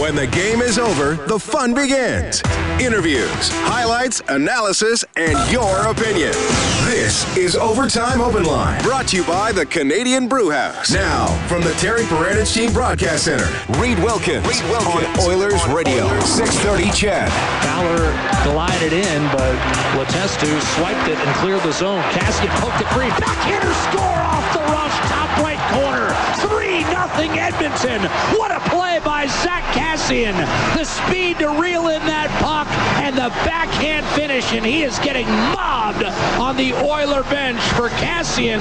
When the game is over, the fun begins. Interviews, highlights, analysis, and your opinion. This is Overtime Open Line, brought to you by the Canadian Brew House. Now, from the Terry Paranych Team Broadcast Center, Reid Wilkins, Reid Wilkins on Oilers on Radio, Oilers. 630 CHED. Fowler glided in, but Letestu swiped it and cleared the zone. Kassian poked it free. Backhander score off the rush, top right corner. 3 nothing Edmonton. What a play by Zack Kassian. The speed to reel in that puck and the backhand finish, and he is getting mobbed on the Oiler bench for Kassian,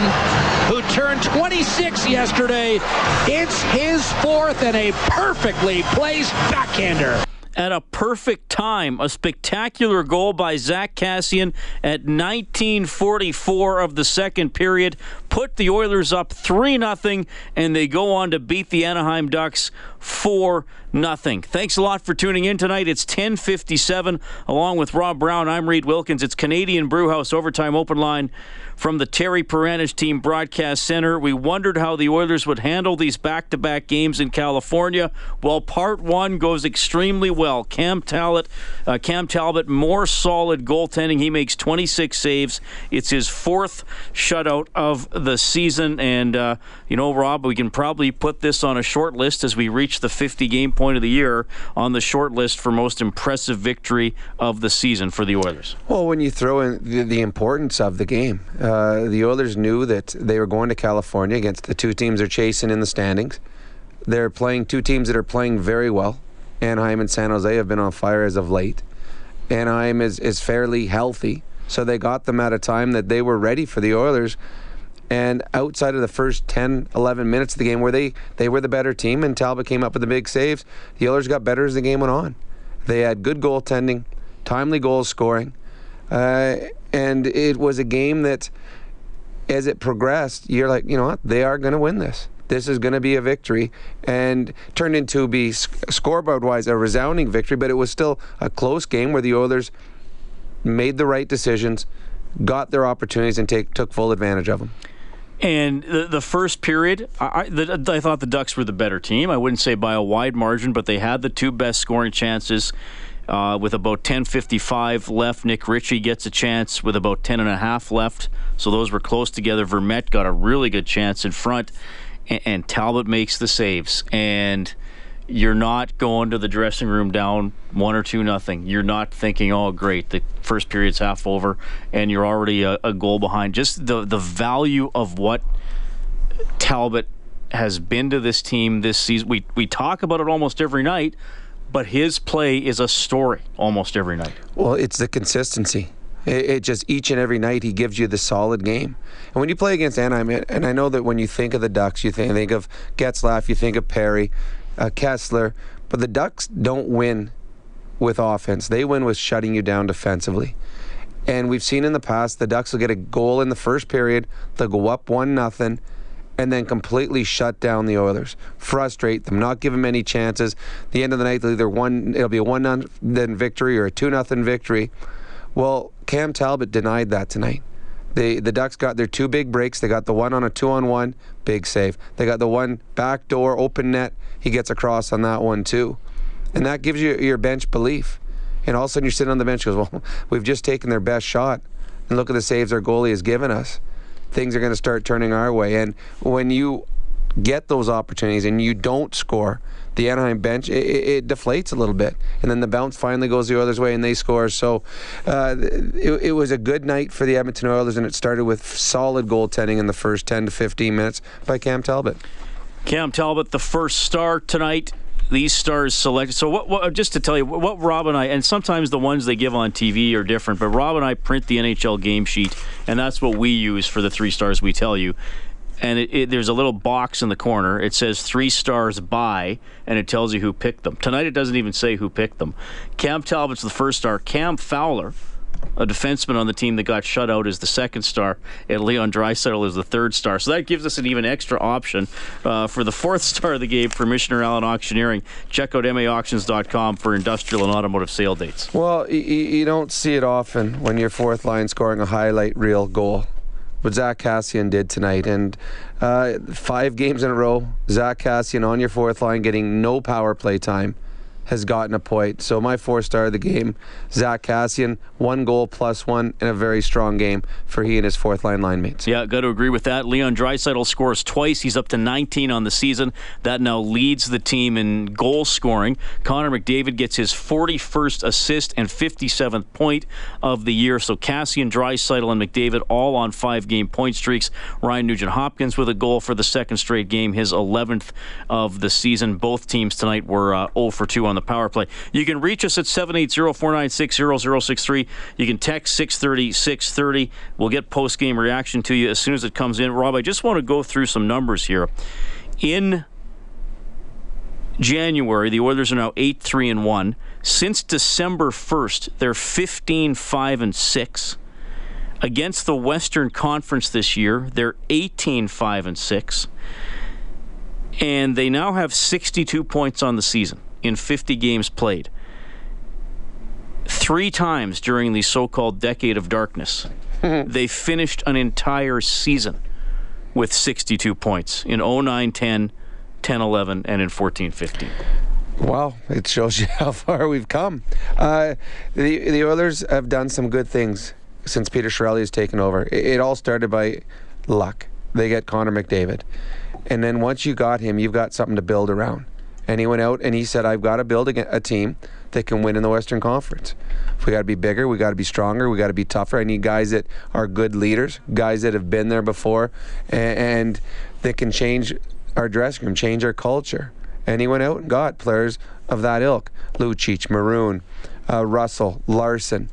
who turned 26 yesterday. It's his fourth and a perfectly placed backhander at a perfect time. A spectacular goal by Zack Kassian at 1944 of the second period put the Oilers up 3 0, and they go on to beat the Anaheim Ducks 4 nothing. Thanks a lot for tuning in tonight. It's 10:57 along with Rob Brown. I'm Reid Wilkins. It's Canadian Brewhouse Overtime Open Line from the Terry Paranych Team Broadcast Center. We wondered how the Oilers would handle these back-to-back games in California. Well, part one goes extremely well. Cam Talbot, uh, Cam Talbot, more solid goaltending. He makes 26 saves. It's his fourth shutout of the season, and uh, you know, Rob, we can probably put this on a short list as we reach the 50 game point of the year on the short list for most impressive victory of the season for the Oilers. Well, when you throw in the, the importance of the game. Uh, the Oilers knew that they were going to California against the two teams they're chasing in the standings. They're playing two teams that are playing very well. Anaheim and San Jose have been on fire as of late. Anaheim is, is fairly healthy, so they got them at a time that they were ready for the Oilers. And outside of the first 10, 11 minutes of the game where they, they were the better team and Talbot came up with the big saves, the Oilers got better as the game went on. They had good goaltending, timely goal scoring. Uh, and it was a game that, as it progressed, you're like, you know what, they are going to win this. This is going to be a victory, and turned into be scoreboard-wise a resounding victory. But it was still a close game where the Oilers made the right decisions, got their opportunities, and take, took full advantage of them. And the, the first period, I, the, I thought the Ducks were the better team. I wouldn't say by a wide margin, but they had the two best scoring chances. Uh, with about 10.55 left, Nick Ritchie gets a chance with about 10 and a half left. So those were close together. Vermette got a really good chance in front, and, and Talbot makes the saves. And you're not going to the dressing room down one or two nothing. You're not thinking, oh, great, the first period's half over, and you're already a, a goal behind. Just the the value of what Talbot has been to this team this season. We we talk about it almost every night but his play is a story almost every night. Well, it's the consistency. It, it, just each and every night he gives you the solid game. And when you play against Anaheim, and I know that when you think of the Ducks, you think, think of Getzlaf, you think of Perry, uh, Kesler, but the Ducks don't win with offense. They win with shutting you down defensively. And we've seen in the past the Ducks will get a goal in the first period, they'll go up one nothing and then completely shut down the Oilers, frustrate them, not give them any chances. The end of the night, they'll either one, it'll be a one nothing victory or a two nothing victory. Well, Cam Talbot denied that tonight. They, the Ducks got their two big breaks. They got the one on a two on one, big save. They got the one back door, open net. He gets across on that one too. And that gives you your bench belief. And all of a sudden you're sitting on the bench goes, well, we've just taken their best shot. And look at the saves our goalie has given us things are going to start turning our way. And when you get those opportunities and you don't score, the Anaheim bench it, it, deflates a little bit, and then the bounce finally goes the Oilers' way and they score. So uh, it, it, was a good night for the Edmonton Oilers, and it started with solid goaltending in the first 10 to 15 minutes by Cam Talbot. Cam Talbot, the first star tonight these stars selected. So, what, what, just to tell you, what Rob and I, and sometimes the ones they give on TV are different, but Rob and I print the NHL game sheet, and that's what we use for the three stars we tell you. And it, it, there's a little box in the corner. It says three stars by, and it tells you who picked them. Tonight, it doesn't even say who picked them. Cam Talbot's the first star. Cam Fowler a defenseman on the team that got shut out is the second star, and Leon Draisaitl is the third star. So that gives us an even extra option uh, for the fourth star of the game for Michener Allen Auctioneering. Check out maauctions.com for industrial and automotive sale dates. Well, you, you don't see it often when your fourth line scoring a highlight reel goal what Zack Kassian did tonight. And uh, five games in a row, Zack Kassian on your fourth line getting no power play time. Has gotten a point. So my four star of the game, Zack Kassian, one goal plus one, in a very strong game for he and his fourth line line mates. Yeah, got to agree with that. Leon Draisaitl scores twice. He's up to 19 on the season. That now leads the team in goal scoring. Connor McDavid gets his 41st assist and 57th point of the year. So Kassian, Draisaitl, and McDavid all on five game point streaks. Ryan Nugent Hopkins with a goal for the second straight game, his 11th of the season. Both teams tonight were uh, 0 for 2 on the power play. You can reach us at 780-496-0063. You can text 630 630. We'll get post game reaction to you as soon as it comes in. Rob, I just want to go through some numbers here. In January, the Oilers are now 8 3 and 1. Since December 1st, they're 15 5 and 6. Against the Western Conference this year, they're 18 5 and 6. And they now have 62 points on the season in 50 games played. Three times during the so called decade of darkness, they finished an entire season with 62 points in 09 10, 10 11, and in 14 15. Well, it shows you how far we've come. Uh, the the Oilers have done some good things since Peter Chiarelli has taken over. It, it all started by luck. They get Connor McDavid, and then once you got him, you've got something to build around. And he went out and he said, "I've got to build a, a team that can win in the Western Conference. We got to be bigger. We got to be stronger. We got to be tougher. I need guys that are good leaders, guys that have been there before, and, and that can change our dressing room, change our culture." And he went out and got players of that ilk: Lucic, Maroon, uh, Russell, Larsson.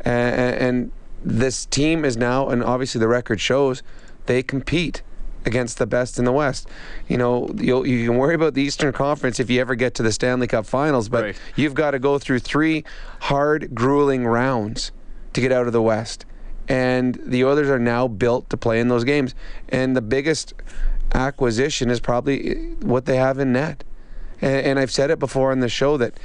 and, and this team is now, and obviously the record shows, they compete against the best in the West. You know, you you can worry about the Eastern Conference if you ever get to the Stanley Cup Finals, but Right. you've got to go through three hard, grueling rounds to get out of the West. And the Oilers are now built to play in those games. And the biggest acquisition is probably what they have in net. And, and I've said it before on the show that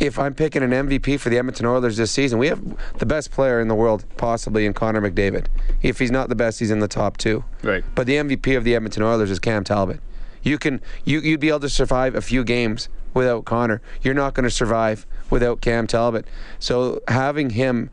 if I'm picking an MVP for the Edmonton Oilers this season, we have the best player in the world, possibly in Connor McDavid. If he's not the best, he's in the top two. Right. But the MVP of the Edmonton Oilers is Cam Talbot. You can you you'd be able to survive a few games without Connor. You're not going to survive without Cam Talbot. So having him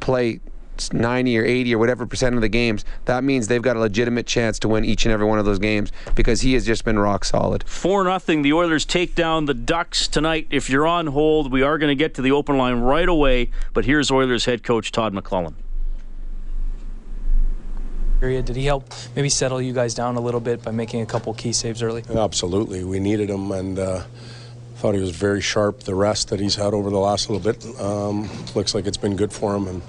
play 90 or 80 or whatever percent of the games, that means they've got a legitimate chance to win each and every one of those games because he has just been rock solid. 4 nothing. The Oilers take down the Ducks tonight. If you're on hold, we are going to get to the open line right away. But here's Oilers head coach Todd McLellan. period. Did he help maybe settle you guys down a little bit by making a couple key saves early? Absolutely. We needed him, and uh, thought he was very sharp. The rest that he's had over the last little bit um, looks like it's been good for him, and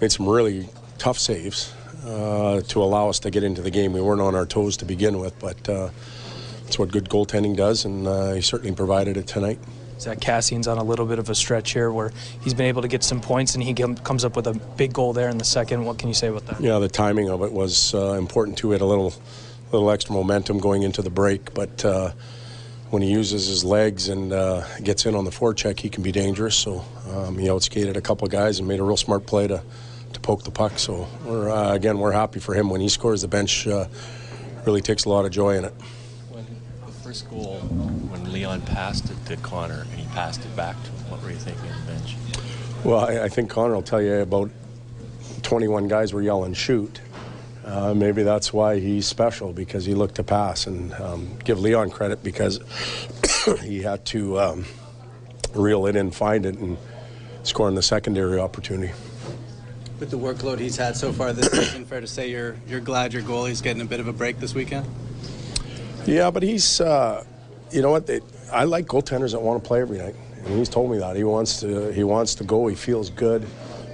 made some really tough saves uh, to allow us to get into the game. We weren't on our toes to begin with, but uh, that's what good goaltending does, and uh, he certainly provided it tonight. Zack Kassian's on a little bit of a stretch here where he's been able to get some points and he comes up with a big goal there in the second. What can you say about that? Yeah, the timing of it was uh, important too. He had a little, little extra momentum going into the break, but uh, when he uses his legs and uh, gets in on the forecheck, he can be dangerous. So um, he outskated a couple guys and made a real smart play to, to poke the puck. So we're uh, again we're happy for him when he scores. The bench uh, really takes a lot of joy in it. When the first goal, when Leon passed it to Connor and he passed it back to him, what were you thinking on the bench? Well, I, I think Connor will tell you about 21 guys were yelling shoot. Uh, maybe that's why he's special because he looked to pass and um, give Leon credit because he had to um, reel it in, find it, and score in the secondary opportunity. With the workload he's had so far this season, fair to say you're you're glad your goalie's getting a bit of a break this weekend. Yeah, but he's, uh, you know what? They, I like goaltenders that want to play every night, and he's told me that he wants to. He wants to go. He feels good.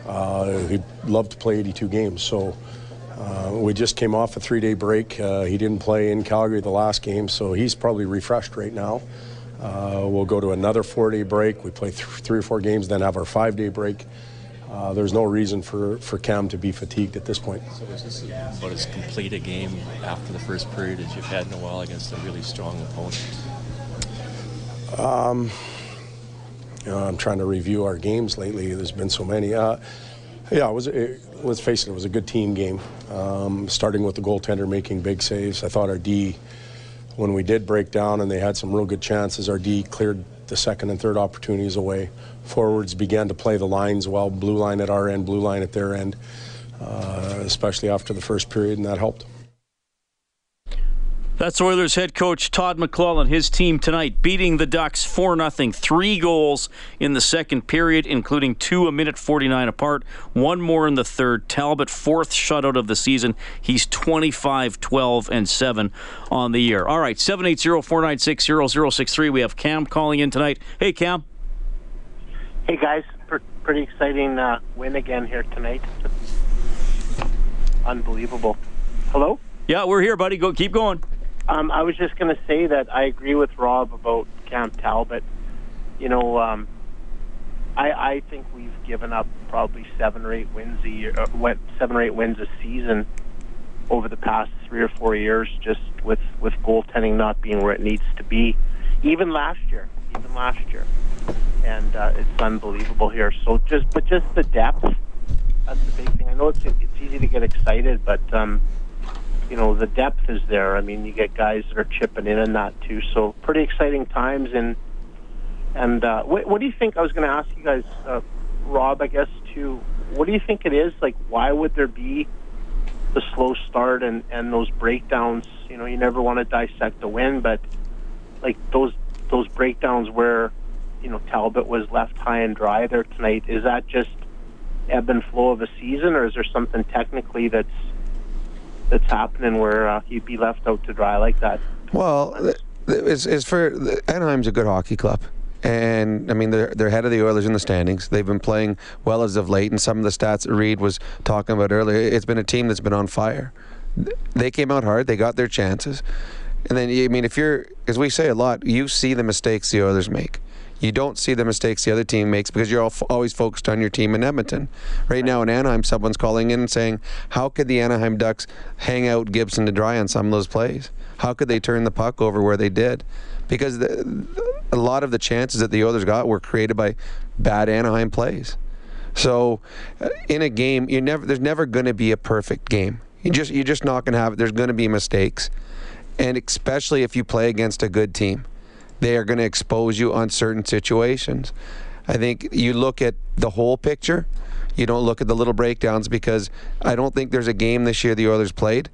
Uh, he'd love to play 82 games. So uh, we just came off a three-day break. Uh, he didn't play in Calgary the last game, so he's probably refreshed right now. Uh, we'll go to another four-day break. We play th- three or four games, then have our five-day break. Uh, there's no reason for, for Cam to be fatigued at this point. So was this about as complete a game after the first period as you've had in a while against a really strong opponent? You know, I'm trying to review our games lately. There's been so many. Uh, yeah, it was. It, let's face it, it was a good team game. Um, starting with the goaltender making big saves. I thought our D, when we did break down and they had some real good chances, our D cleared the second and third opportunities away. Forwards began to play the lines well, blue line at our end, blue line at their end, uh, especially after the first period, and that helped. That's Oilers head coach Todd McLellan. His team tonight beating the Ducks 4 0. Three goals in the second period, including two a minute 49 apart, one more in the third. Talbot, fourth shutout of the season. He's 25 12 and 7 on the year. All right, 780 496 0063. We have Cam calling in tonight. Hey, Cam. Hey, guys. pretty exciting uh, win again here tonight. Unbelievable. Hello? Yeah, we're here, buddy. Go, keep going. Um, I was just going to say that I agree with Rob about Cam Talbot. You know, um, I, I think we've given up probably seven or eight wins a year, uh, seven or eight wins a season over the past three or four years, just with with goaltending not being where it needs to be. Even last year, even last year, and uh, it's unbelievable here. So just, but just the depth. That's the big thing. I know it's it's easy to get excited, but um, you know the depth is there. I mean, you get guys that are chipping in and that too. So pretty exciting times. And and uh, what, what do you think? I was going to ask you guys, uh, Rob. I guess too. What do you think it is? Like, why would there be the slow start and and those breakdowns? You know, you never want to dissect the win, but like those those breakdowns where you know Talbot was left high and dry there tonight. Is that just ebb and flow of a season, or is there something technically that's that's happening where uh, he'd be left out to dry like that. Well, it's, it's for Anaheim's a good hockey club. And I mean, they're, they're ahead of the Oilers in the standings. They've been playing well as of late, and some of the stats Reid was talking about earlier, it's been a team that's been on fire. They came out hard, they got their chances. And then, I mean, if you're, as we say a lot, you see the mistakes the Oilers make you don't see the mistakes the other team makes because you're always focused on your team in Edmonton. Right now in Anaheim, someone's calling in and saying, "How could the Anaheim Ducks hang out Gibson to dry on some of those plays? How could they turn the puck over where they did?" Because the, a lot of the chances that the Oilers got were created by bad Anaheim plays. So, uh, in a game, you never there's never going to be a perfect game. You just you're just not going to have it. There's going to be mistakes, and especially if you play against a good team they are going to expose you on certain situations. I think you look at the whole picture. You don't look at the little breakdowns because I don't think there's a game this year the Oilers played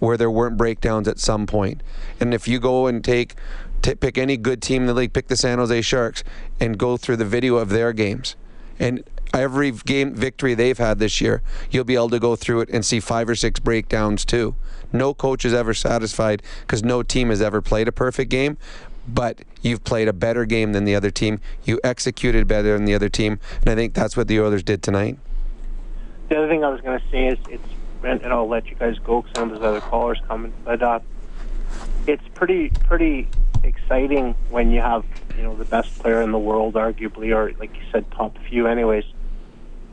where there weren't breakdowns at some point. And if you go and take t- pick any good team in the league, pick the San Jose Sharks and go through the video of their games. And every game victory they've had this year, you'll be able to go through it and see five or six breakdowns too. No coach is ever satisfied because no team has ever played a perfect game but you've played a better game than the other team. You executed better than the other team, and I think that's what the Oilers did tonight. The other thing I was going to say is it's, and I'll let you guys go because some of those other callers coming, but uh, it's pretty pretty exciting when you have you know the best player in the world, arguably, or like you said, top few. Anyways,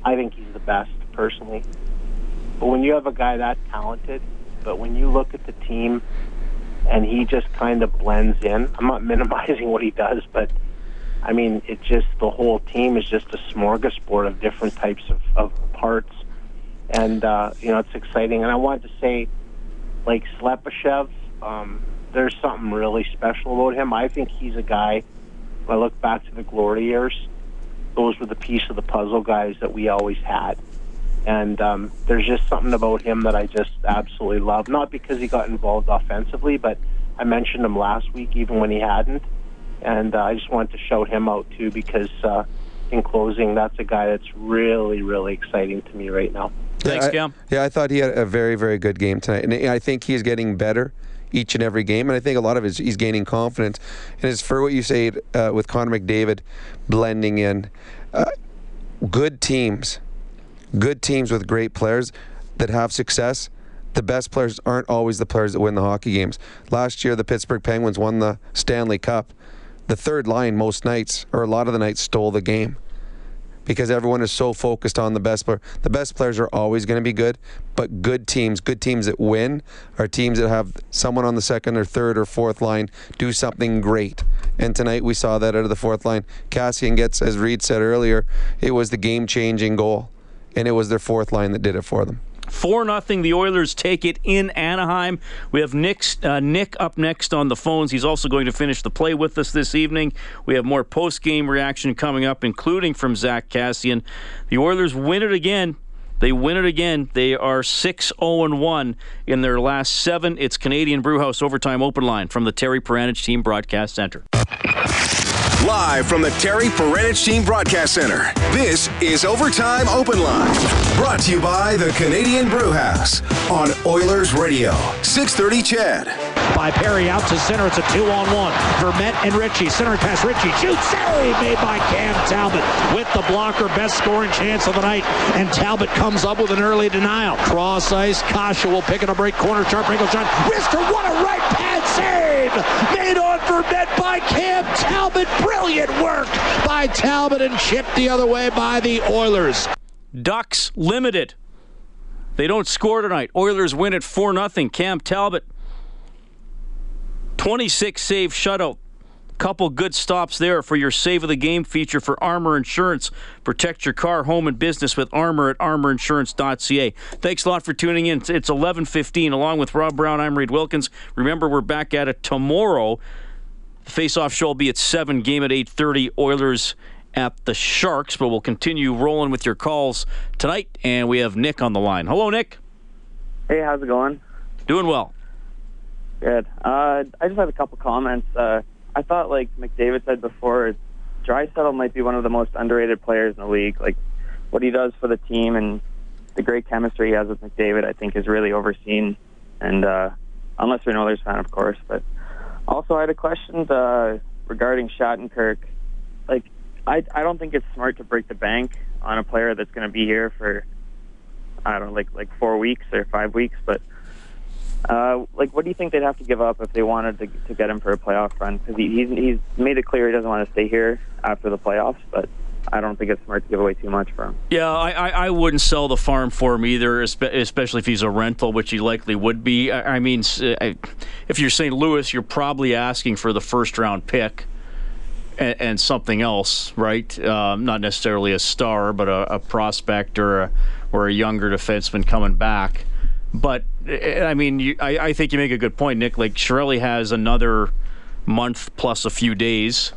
I think he's the best personally. But when you have a guy that talented, but when you look at the team and he just kind of blends in. I'm not minimizing what he does, but I mean, it just the whole team is just a smorgasbord of different types of, of parts, and uh, you know, it's exciting. And I wanted to say, like Slepyshev, um, there's something really special about him. I think he's a guy. When I look back to the glory years, those were the piece of the puzzle guys that we always had. And um, there's just something about him that I just absolutely love. Not because he got involved offensively, but I mentioned him last week, even when he hadn't. And uh, I just wanted to shout him out too, because uh, in closing, that's a guy that's really, really exciting to me right now. Thanks, Cam. I, yeah, I thought he had a very, very good game tonight, and I think he's getting better each and every game. And I think a lot of it is he's gaining confidence. And it's for what you say uh, with Connor McDavid blending in. Uh, good teams good teams with great players that have success, the best players aren't always the players that win the hockey games. Last year, the Pittsburgh Penguins won the Stanley Cup. The third line, most nights, or a lot of the nights, stole the game because everyone is so focused on the best player. The best players are always going to be good, but good teams, good teams that win, are teams that have someone on the second or third or fourth line do something great. And tonight we saw that out of the fourth line. Kassian gets, as Reid said earlier, it was the game changing goal and it was their fourth line that did it for them. Four nothing. The Oilers take it in Anaheim. We have Nick uh, Nick up next on the phones. He's also going to finish the play with us this evening. We have more post game reaction coming up, including from Zack Kassian. The Oilers win it again. They win it again. They are 6 0 1 in their last seven. It's Canadian Brewhouse Overtime Open Line from the Terry Paranych Team Broadcast Center. Live from the Terry Team Broadcast Center, this is Overtime Open Line. Brought to you by the Canadian Brewhouse on Oilers Radio, 630 CHED by Perry out to center. It's a two on one. Vermette and Ritchie. Center pass. Ritchie shoots. Save made by Cam Talbot with the blocker. Best scoring chance of the night. And Talbot comes up with an early denial. Cross ice. Kasha will pick it up break corner. Sharp ankle shot. Wrister, what a right pad save. Made on Vermette by Cam Talbot. Brilliant work by Talbot and chipped the other way by the Oilers. Ducks limited. They don't score tonight. Oilers win at 4 0. Cam Talbot 26 save shutout. Couple good stops there for your save of the game feature for Armor Insurance. Protect your car, home, and business with Armor at armorinsurance.ca. Thanks a lot for tuning in. It's 11:15. Along with Rob Brown, I'm Reid Wilkins. Remember, we're back at it tomorrow. The face-off show will be at seven. Game at 8:30. Oilers at the Sharks. But we'll continue rolling with your calls tonight, and we have Nick on the line. Hello, Nick. Hey, how's it going? Doing well. Good. Uh, I just have a couple comments. Uh, I thought, like McDavid said before, Draisaitl might be one of the most underrated players in the league. Like what he does for the team and the great chemistry he has with McDavid, I think, is really overseen. And uh, unless you're an Oilers fan, of course. But also, I had a question uh, regarding Shattenkirk. Like, I I don't think it's smart to break the bank on a player that's going to be here for I don't know, like like four weeks or five weeks, but uh, like, what do you think they'd have to give up if they wanted to, to get him for a playoff run? Because he, he's he's made it clear he doesn't want to stay here after the playoffs, but I don't think it's smart to give away too much for him. Yeah, I, I, I wouldn't sell the farm for him either, especially if he's a rental, which he likely would be. I, I mean, if you're St. Louis, you're probably asking for the first round pick and, and something else, right? Um, not necessarily a star, but a, a prospect or a, or a younger defenseman coming back. But I mean, you, I, I, think you make a good point, Nick. Like Chiarelli has another month plus a few days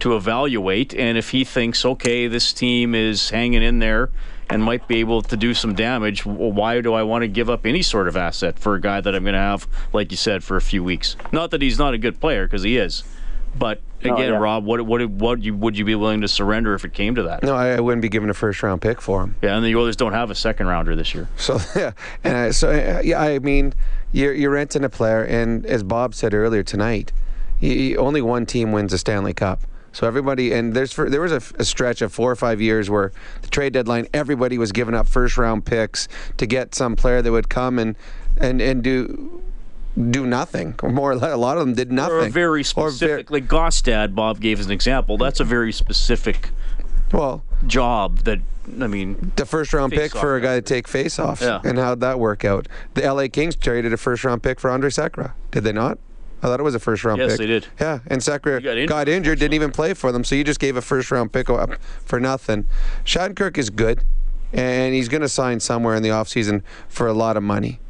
to evaluate, and if he thinks, okay, this team is hanging in there and might be able to do some damage, well, why do I want to give up any sort of asset for a guy that I'm going to have, like you said, for a few weeks? Not that he's not a good player, because he is, but again, oh, yeah. Rob, what what what you, would you be willing to surrender if it came to that? No, I, wouldn't be giving a first round pick for him. Yeah, and the Oilers don't have a second rounder this year. So yeah, and I, so uh, yeah, I mean, you're you're renting a player, and as Bob said earlier tonight, he, only one team wins a Stanley Cup. So everybody, and there's there was a, a, stretch of four or five years where the trade deadline, everybody was giving up first round picks to get some player that would come and and and do do nothing. More, a lot of them did nothing. Or very specific, like Gaustad, Bob gave as an example. That's a very specific well job that I mean, the first round pick for a guy to take faceoffs. Yeah. And how'd that work out? The LA Kings traded a first round pick for Andre Sekera. Did they not? I thought it was a first round yes, pick. Yes, they did. Yeah, and Sekera got, injured, got injured, didn't even play for them, so you just gave a first round pick up for nothing. Shattenkirk is good, and he's going to sign somewhere in the offseason for a lot of money.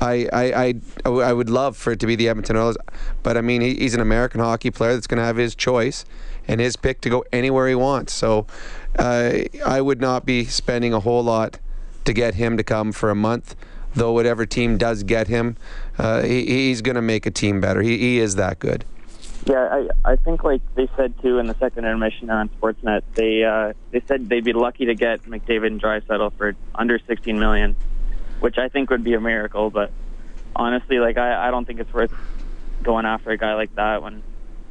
I, I, I, I would love for it to be the Edmonton Oilers, but I mean, he, he's an American hockey player that's going to have his choice and his pick to go anywhere he wants. So uh, I would not be spending a whole lot to get him to come for a month. Though whatever team does get him, uh, he, he's going to make a team better. He, he is that good. Yeah, I, I think like they said too in the second intermission on Sportsnet, they uh, they said they'd be lucky to get McDavid and Draisaitl for under 16 million which I think would be a miracle. But honestly, like I, I don't think it's worth going after a guy like that when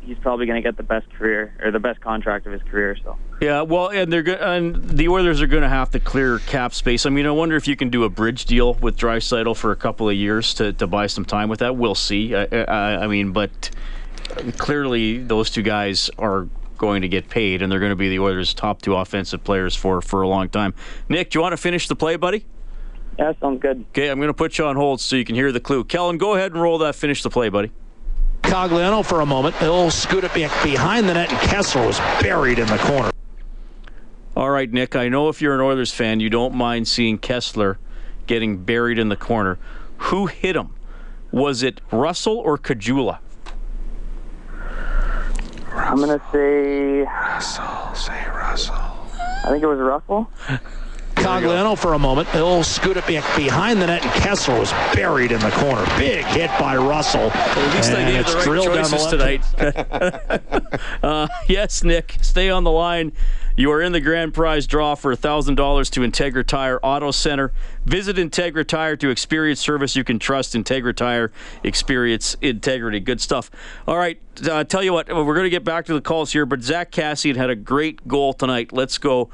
he's probably going to get the best career or the best contract of his career. So yeah, well, and they're go- and the Oilers are going to have to clear cap space. I mean, I wonder if you can do a bridge deal with Draisaitl for a couple of years to, to buy some time with that. We'll see. I, I, I mean, but clearly those two guys are going to get paid, and they're going to be the Oilers' top two offensive players for for a long time. Nick, do you want to finish the play, buddy? Yeah, sounds good. Okay, I'm going to put you on hold so you can hear the clue. Kellen, go ahead and roll that. Finish the play, buddy. Cogliano for a moment. He'll scoot it back behind the net, and Kesler was buried in the corner. All right, Nick. I know if you're an Oilers fan, you don't mind seeing Kesler getting buried in the corner. Who hit him? Was it Russell or Caggiula? I'm gonna say Russell. Say Russell. I think it was Russell. Cogliano for a moment. He'll scoot it back behind the net, and Kesler was buried in the corner. Big hit by Russell. At least I And gave it's the right drilled down the choices left- tonight. uh, yes, Nick, stay on the line. You are in the grand prize draw for $1,000 to Integra Tire Auto Center. Visit Integra Tire to experience service you can trust. Integra Tire, experience integrity. Good stuff. All right, uh, tell you what, we're going to get back to the calls here, but Zack Kassian had a great goal tonight. Let's go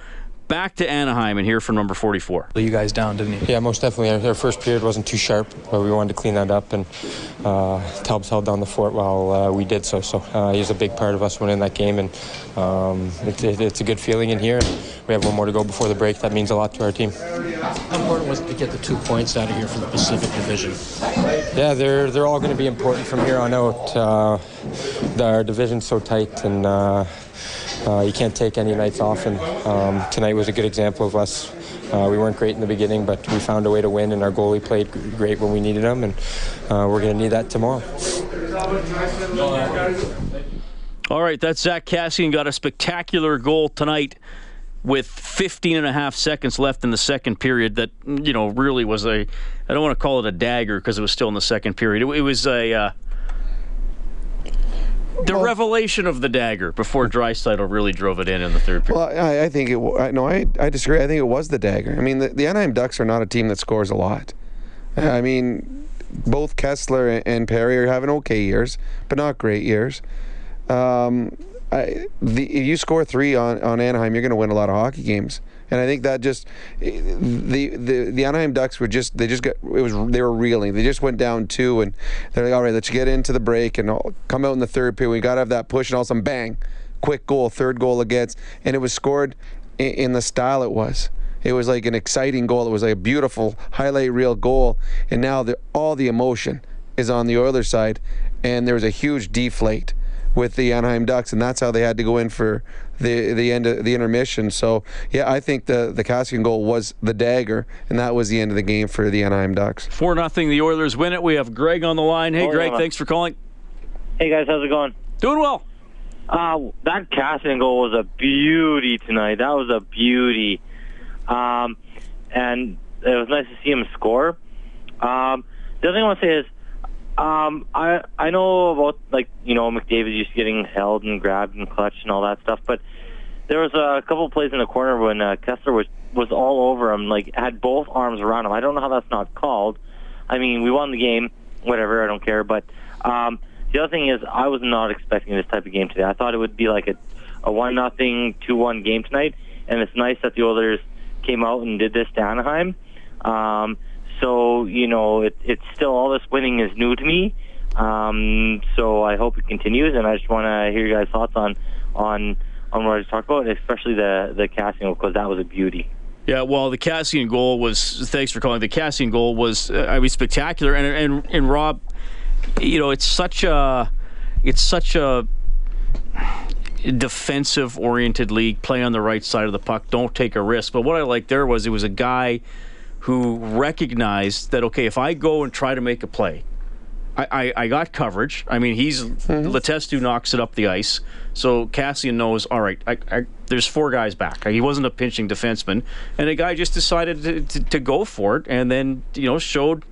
back to Anaheim and hear from number 44. You guys down, didn't he? Yeah, most definitely. Our, our first period wasn't too sharp, but we wanted to clean that up, and uh, Tubbs held down the fort while uh, we did so. So uh, he was a big part of us winning that game, and um, it, it, it's a good feeling in here. We have one more to go before the break. That means a lot to our team. How important was it to get the two points out of here for the Pacific Division? Yeah, they're they're all going to be important from here on out. Uh, the- our division's so tight, and uh, you can't take any nights off. And um, tonight was a good example of us. Uh, we weren't great in the beginning, but we found a way to win, and our goalie played great when we needed him, and uh, we're going to need that tomorrow. All right, that's Zack Kassian got a spectacular goal tonight with 15 and a half seconds left in the second period that you know really was a I don't want to call it a dagger because it was still in the second period. It, it was a uh, the revelation of the dagger before Draisaitl really drove it in in the third period. Well, I, I think it. I, no, I, I disagree. I think it was the dagger. I mean, the, the Anaheim Ducks are not a team that scores a lot. I mean, both Kesler and- and Perry are having okay years, but not great years. Um, I, the, if you score three on, on Anaheim, you're going to win a lot of hockey games. And I think that just eh, the the the Anaheim Ducks were just they just got it was they were reeling. They just went down two, and they're like, all right, let's get into the break and all- come out in the third period. We got to have that push, and all of a sudden, bang, quick goal, third goal against, and it was scored in, in the style it was. It was like an exciting goal. It was like a beautiful highlight reel goal, and now the, all the emotion is on the Oilers side, and there was a huge deflate with the Anaheim Ducks, and that's how they had to go in for the the end of the intermission. So yeah, I think the the Kassian goal was the dagger, and that was the end of the game for the Anaheim Ducks. Four nothing, the Oilers win it. We have Greg on the line. Hey, Oh, Greg, yeah. thanks for calling. Hey guys, how's it going? Doing well. Uh, that Kassian goal was a beauty tonight. That was a beauty, um, and it was nice to see him score. Um, the other thing I want to say is, um, I I know about like you know McDavid used to getting held and grabbed and clutched and all that stuff, but there was a couple plays in the corner when uh, Kesler was was all over him, like had both arms around him. I don't know how that's not called. I mean, we won the game, whatever. I don't care, but um, the other thing is, I was not expecting this type of game today. I thought it would be like a a one nothing, two one game tonight, and it's nice that the Oilers came out and did this to Anaheim. Um, so you know, it, it's still all this winning is new to me. Um, so I hope it continues, and I just want to hear your guys' thoughts on on on what I talked about, especially the the Kassian because that was a beauty. Yeah, well, the Kassian goal was. Thanks for calling. The Kassian goal was, uh, I mean, spectacular. And and and Rob, you know, it's such a, it's such a defensive oriented league. Play on the right side of the puck. Don't take a risk. But what I liked there was it was a guy who recognized that okay, if I go and try to make a play, I, I, I got coverage. I mean, he's mm-hmm. Letestu knocks it up the ice, so Kassian knows. All right, I, I, there's four guys back. He wasn't a pinching defenseman, and a guy just decided to, to, to go for it, and then you know showed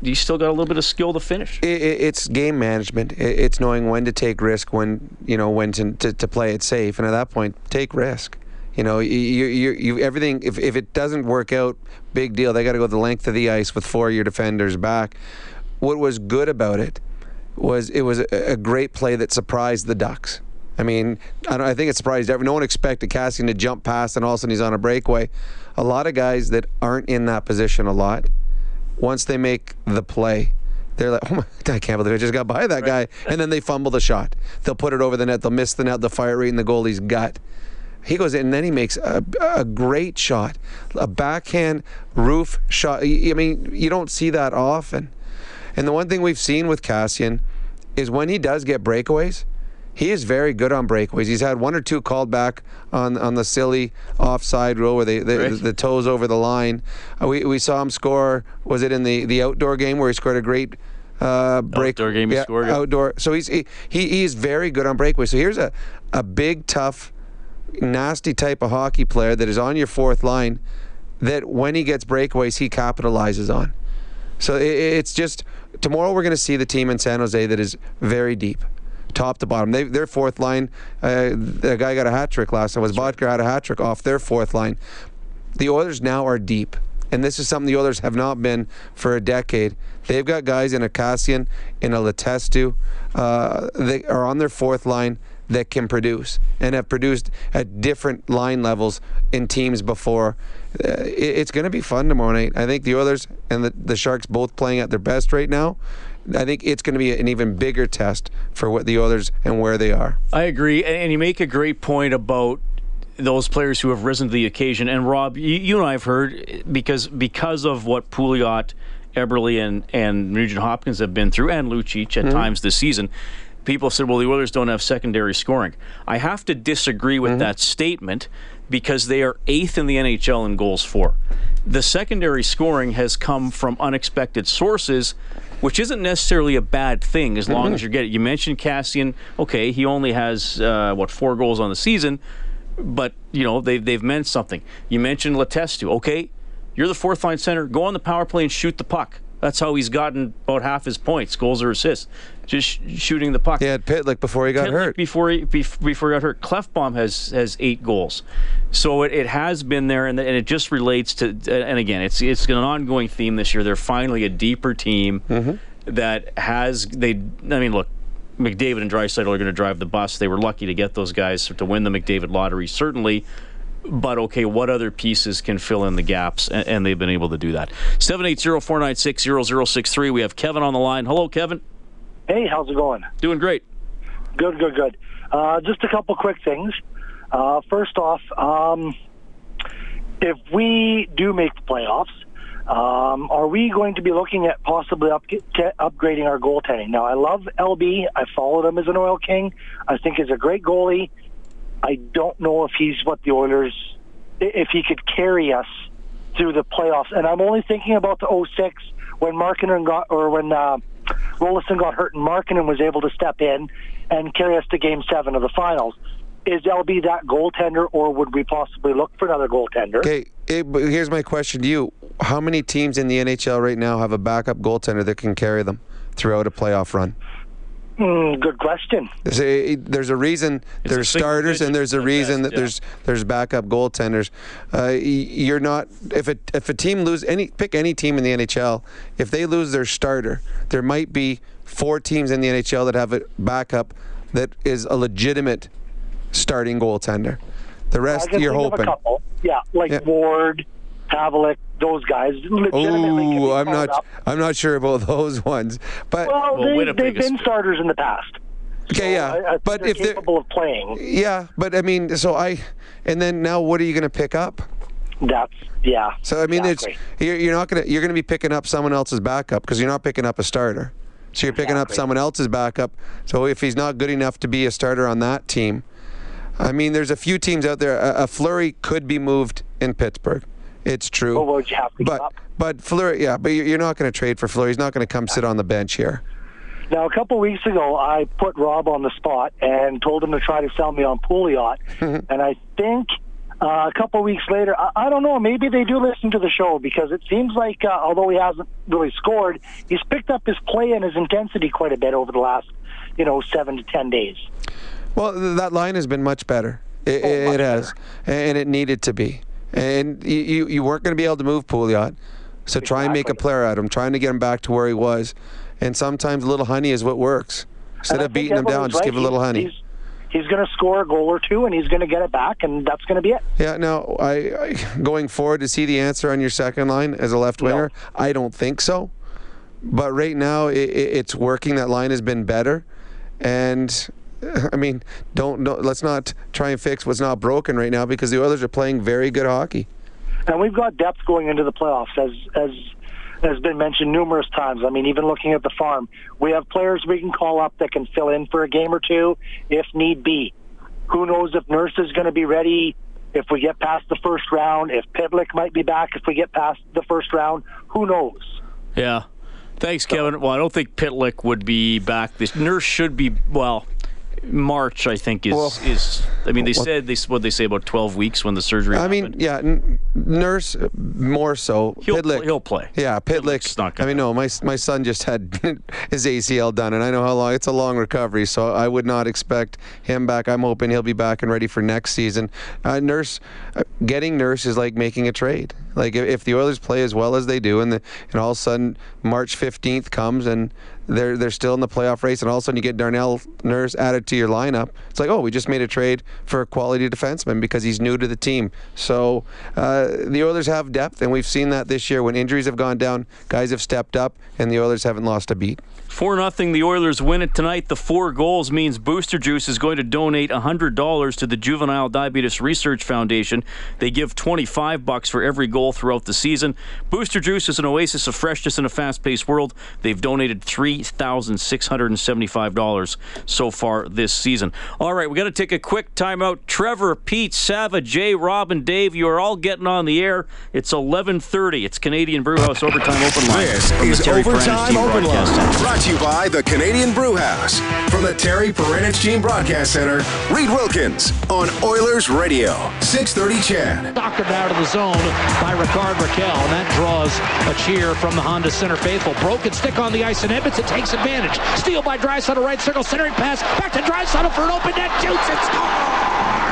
he still got a little bit of skill to finish. It, it, it's game management. It, it's knowing when to take risk, when you know when to, to to play it safe, and at that point, take risk. You know, you, you, you everything. If, if it doesn't work out, big deal. They got to go the length of the ice with four of your defenders back. What was good about it was it was a, a great play that surprised the Ducks. I mean, I, don't, I think it surprised everyone. No one expected Kassian to jump past, and all of a sudden he's on a breakaway. A lot of guys that aren't in that position a lot, once they make the play, they're like, oh my, I can't believe I just got by that guy. And then they fumble the shot. They'll put it over the net. They'll miss the net. They'll fire right in the goalie's gut. He goes in and then he makes a, a great shot, a backhand roof shot. I mean, you don't see that often. And the one thing we've seen with Kassian is when he does get breakaways, he is very good on breakaways. He's had one or two called back on on the silly offside rule where they, they Right. the toes over the line. Uh, we, we saw him score. Was it in the, the outdoor game where he scored a great uh, break? Outdoor game he yeah, scored, outdoor. So he's he, he he's very good on breakaways. So here's a a big tough, nasty type of hockey player that is on your fourth line. That when he gets breakaways, he capitalizes on. So it's just tomorrow we're going to see the team in San Jose that is very deep, top to bottom. They, their fourth line, uh, the guy got a hat trick last time. Was Boedker had a hat trick off their fourth line. The Oilers now are deep, and this is something the Oilers have not been for a decade. They've got guys in a Kassian, in a Letestu, uh, they are on their fourth line that can produce and have produced at different line levels in teams before. Uh, it- it's going to be fun tomorrow night. I think the Oilers and the, the Sharks both playing at their best right now. I think it's going to be an even bigger test for what the Oilers and where they are. I agree, and you make a great point about those players who have risen to the occasion. And Rob, you, you and I have heard because because of what Pouliot, Eberle, and and Nugent Hopkins have been through, and Lucic at times this season. People said, "Well, the Oilers don't have secondary scoring." I have to disagree with that statement because they are eighth in the NHL in goals for. The secondary scoring has come from unexpected sources, which isn't necessarily a bad thing as long as you're getting. You mentioned Kassian. Okay, he only has uh, what four goals on the season, but you know they've they've meant something. You mentioned Letestu. Okay, you're the fourth line center. Go on the power play and shoot the puck. That's how he's gotten about half his points, goals or assists, just shooting the puck. He had Pitlick before he got Pitlick hurt. Before he bef- before he got hurt, Klefbom has has eight goals, so it, it has been there, and, and it just relates to. Uh, and again, it's it's an ongoing theme this year. They're finally a deeper team mm-hmm. that has they. I mean, look, McDavid and Draisaitl are going to drive the bus. They were lucky to get those guys to win the McDavid lottery, certainly. But okay, what other pieces can fill in the gaps? And, and they've been able to do that. 780 496 0063. We have Kevin on the line. Hello, Kevin. Hey, how's it going? Doing great. Good, good, good. Uh, just a couple quick things. Uh, first off, um, if we do make the playoffs, um, are we going to be looking at possibly up, upgrading our goaltending? Now, I love LB. I followed him as an Oil King. I think he's a great goalie. I don't know if he's what the Oilers, if he could carry us through the playoffs. And I'm only thinking about the 06 when Markkanen got, or when uh, Roloson got hurt in Markin and was able to step in and carry us to Game Seven of the finals. Is LB that goaltender, or would we possibly look for another goaltender? Okay, here's my question to you: How many teams in the NHL right now have a backup goaltender that can carry them throughout a playoff run? Mm, good question. There's a, there's a reason It's there's single starters and there's a reason best, that yeah. there's there's backup goaltenders. Uh, you're not if a if a team lose any pick any team in the NHL, if they lose their starter, there might be four teams in the NHL that have a backup that is a legitimate starting goaltender. The rest can you're think of hoping. a couple. Yeah, like Yeah. Ward, Havlik, those guys. legitimately can be Oh, I'm not. up. I'm not sure about those ones. But Well, Well, they, they've been good. starters in the past. okay, yeah. I, I but they're if they're capable of playing, yeah, but I mean, so I, and then now what are you going to pick up? that's yeah. So I mean, exactly. it's you're, you're not gonna you're gonna be picking up someone else's backup because you're not picking up a starter. So you're picking up someone else's backup. So if he's not good enough to be a starter on that team, I mean, there's a few teams out there. A, a Fleury could be moved in Pittsburgh. It's true. Well, you have to but up? but Fleury, yeah, but you're you're not going to trade for Fleury. He's not going to come sit on the bench here. Now, a couple weeks ago, I put Rob on the spot and told him to try to sell me on Pouliot. and I think uh, a couple weeks later, I, I don't know, maybe they do listen to the show because it seems like, uh, although he hasn't really scored, he's picked up his play and his intensity quite a bit over the last, you know, seven to ten days. Well, that line has been much better. It, Oh, it has, and it needed to be. And you, you, you weren't going to be able to move Pouliot, so try and make a Exactly. player out of him, trying to get him back to where he was. And sometimes a little honey is what works. Instead of beating him down, everyone's just right. give a little honey. He's, he's going to score a goal or two, and he's going to get it back, and that's going to be it. Yeah. Now, I, I going forward, is he the answer on your second line as a left winger? I don't think so. But right now, it, it, it's working. That line has been better, and I mean, don't, don't let's not try and fix what's not broken right now because the Oilers are playing very good hockey. and we've got depth going into the playoffs as as has been mentioned numerous times. I mean, even looking at the farm, we have players we can call up that can fill in for a game or two if need be. Who knows if Nurse is going to be ready if we get past the first round, if Pitlick might be back if we get past the first round. Who knows? Yeah. Thanks, Kevin. Well, I don't think Pitlick would be back. This Nurse should be well. March, I think, is Well- is. I mean, they well- said they what they say about twelve weeks when the surgery. I mean, yeah, n- Nurse more so. He'll Pitlick, pl- he'll play. Yeah, Pitlick. I mean, no, my my son just had his ACL done, and I know how long it's a long recovery. So I would not expect him back. I'm hoping he'll be back and ready for next season. Uh, Nurse, uh, getting Nurse is like making a trade. Like if, if the Oilers play as well as they do, and the, and all of a sudden March 15th comes and they're they're still in the playoff race, and all of a sudden you get Darnell Nurse added to your lineup. It's like, oh, we just made a trade for a quality defenseman because he's new to the team. So uh, the Oilers have depth, and we've seen that this year when injuries have gone down, guys have stepped up, and the Oilers haven't lost a beat. Four nothing. The Oilers win it tonight. The four goals means Booster Juice is going to donate hundred dollars to the Juvenile Diabetes Research Foundation. They give twenty five bucks for every goal throughout the season. Booster Juice is an oasis of freshness in a fast paced world. They've donated three thousand six hundred and seventy five dollars so far this season. All right, we got to take a quick timeout. Trevor, Pete, Sava, Jay, Rob, and Dave, you are all getting on the air. It's eleven thirty. It's Canadian Brewhouse Overtime Open Line. This from the is Overtime Open Line, brought to you by the Canadian Brew House. From the Terry Paranych Team Broadcast Center, Reid Wilkins on Oilers Radio, 630 CHED. Doctored out of the zone by Rickard Rakell, and that draws a cheer from the Honda Center faithful. Broken stick on the ice, and Takes advantage. Steal by Draisaitl, right circle, centering pass back to Draisaitl for an open net. Shoots and scores!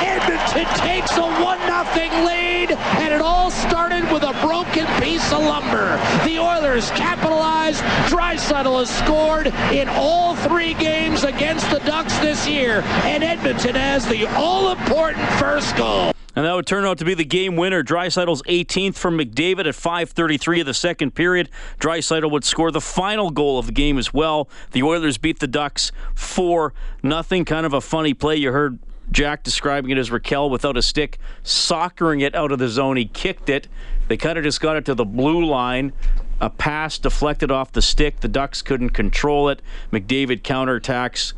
Edmonton takes a 1 0 lead, and it all started with a broken piece of lumber. The Oilers capitalized. Draisaitl has scored in all three games against the Ducks this year, and Edmonton has the all important first goal. And that would turn out to be the game winner. Draisaitl's 18th from McDavid at 5:33 of the second period. Draisaitl would score the final goal of the game as well. The Oilers beat the Ducks 4 nothing. Kind of a funny play. You heard Jack describing it as Rakell without a stick, soccering it out of the zone. He kicked it. They kind of just got it to the blue line. A pass deflected off the stick. The Ducks couldn't control it. McDavid counterattacks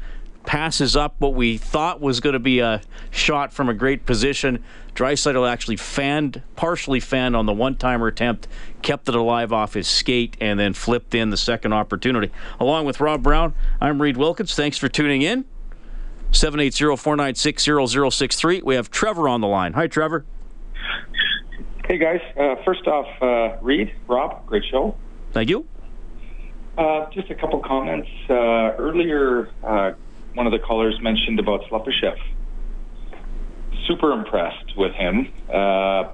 passes up what we thought was going to be a shot from a great position. Draisaitl actually fanned, partially fanned on the one-timer attempt, kept it alive off his skate, and then flipped in the second opportunity. Along with Rob Brown, I'm Reid Wilkins. Thanks for tuning in. 780-496-0063. We have Trevor on the line. Hi, Trevor. Hey guys, uh, first off, uh, Reid, Rob, great show. Thank you. Uh, just a couple comments. Uh, earlier, uh, one of the callers mentioned about Slepyshev. Super impressed with him. Uh,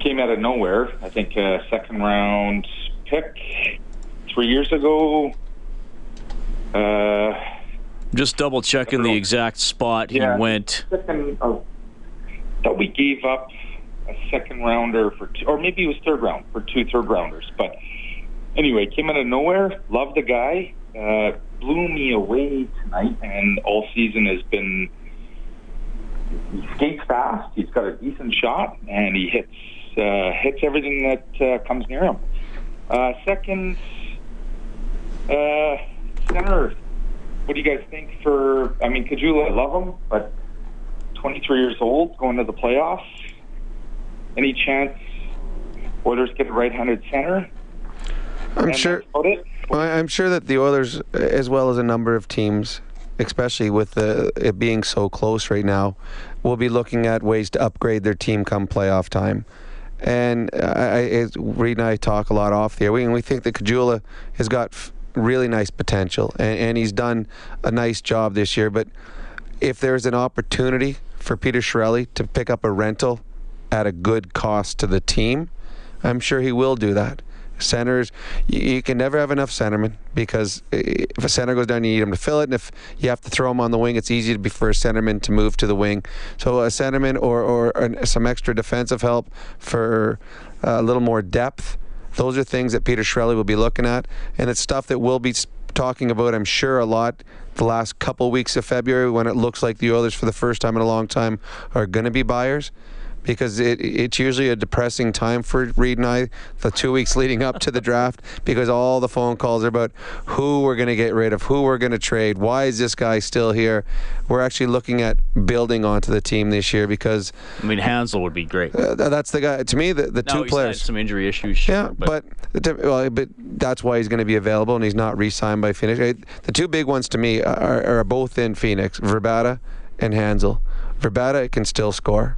came out of nowhere. I think uh, second round pick three years ago. Uh, Just double checking the exact spot Yeah. he went. second, oh, thought we gave up a second rounder for, two, or maybe it was third round for two third rounders. But anyway, came out of nowhere. Love the guy. Uh, blew me away tonight, and all season has been. He skates fast. He's got a decent shot, and he hits uh, hits everything that uh, comes near him. Uh, second, uh, center. What do you guys think for? I mean, Caggiula, I love him, but 23 years old, going to the playoffs. Any chance Oilers get a right-handed center? I'm And sure. that's about it. Well, I'm sure that the Oilers, as well as a number of teams, especially with the, it being so close right now, will be looking at ways to upgrade their team come playoff time. And I, I, Reid and I talk a lot off the air. We, we think that Caggiula has got really nice potential, and, and he's done a nice job this year. But if there's an opportunity for Peter Chiarelli to pick up a rental at a good cost to the team, I'm sure he will do that. Centers, you, you can never have enough centermen because if a center goes down, you need him to fill it, and if you have to throw him on the wing, it's easy to be for a centerman to move to the wing. So a centerman or or an, some extra defensive help for uh, a little more depth. Those are things that Peter Chiarelli will be looking at, and it's stuff that we'll be talking about, I'm sure, a lot the last couple weeks of February when it looks like the Oilers, for the first time in a long time, are going to be buyers. Because it, it's usually a depressing time for Reid and I, the two weeks leading up to the draft, because all the phone calls are about who we're going to get rid of, who we're going to trade, why is this guy still here. We're actually looking at building onto the team this year because I mean, Hanzal would be great. uh, that's the guy. To me, the, the Now two he's players. had some injury issues. Sure, Yeah, but well, but that's why he's going to be available, and he's not re-signed by Phoenix. The two big ones to me are, are both in Phoenix: Vrbata and Hanzal. Vrbata can still score,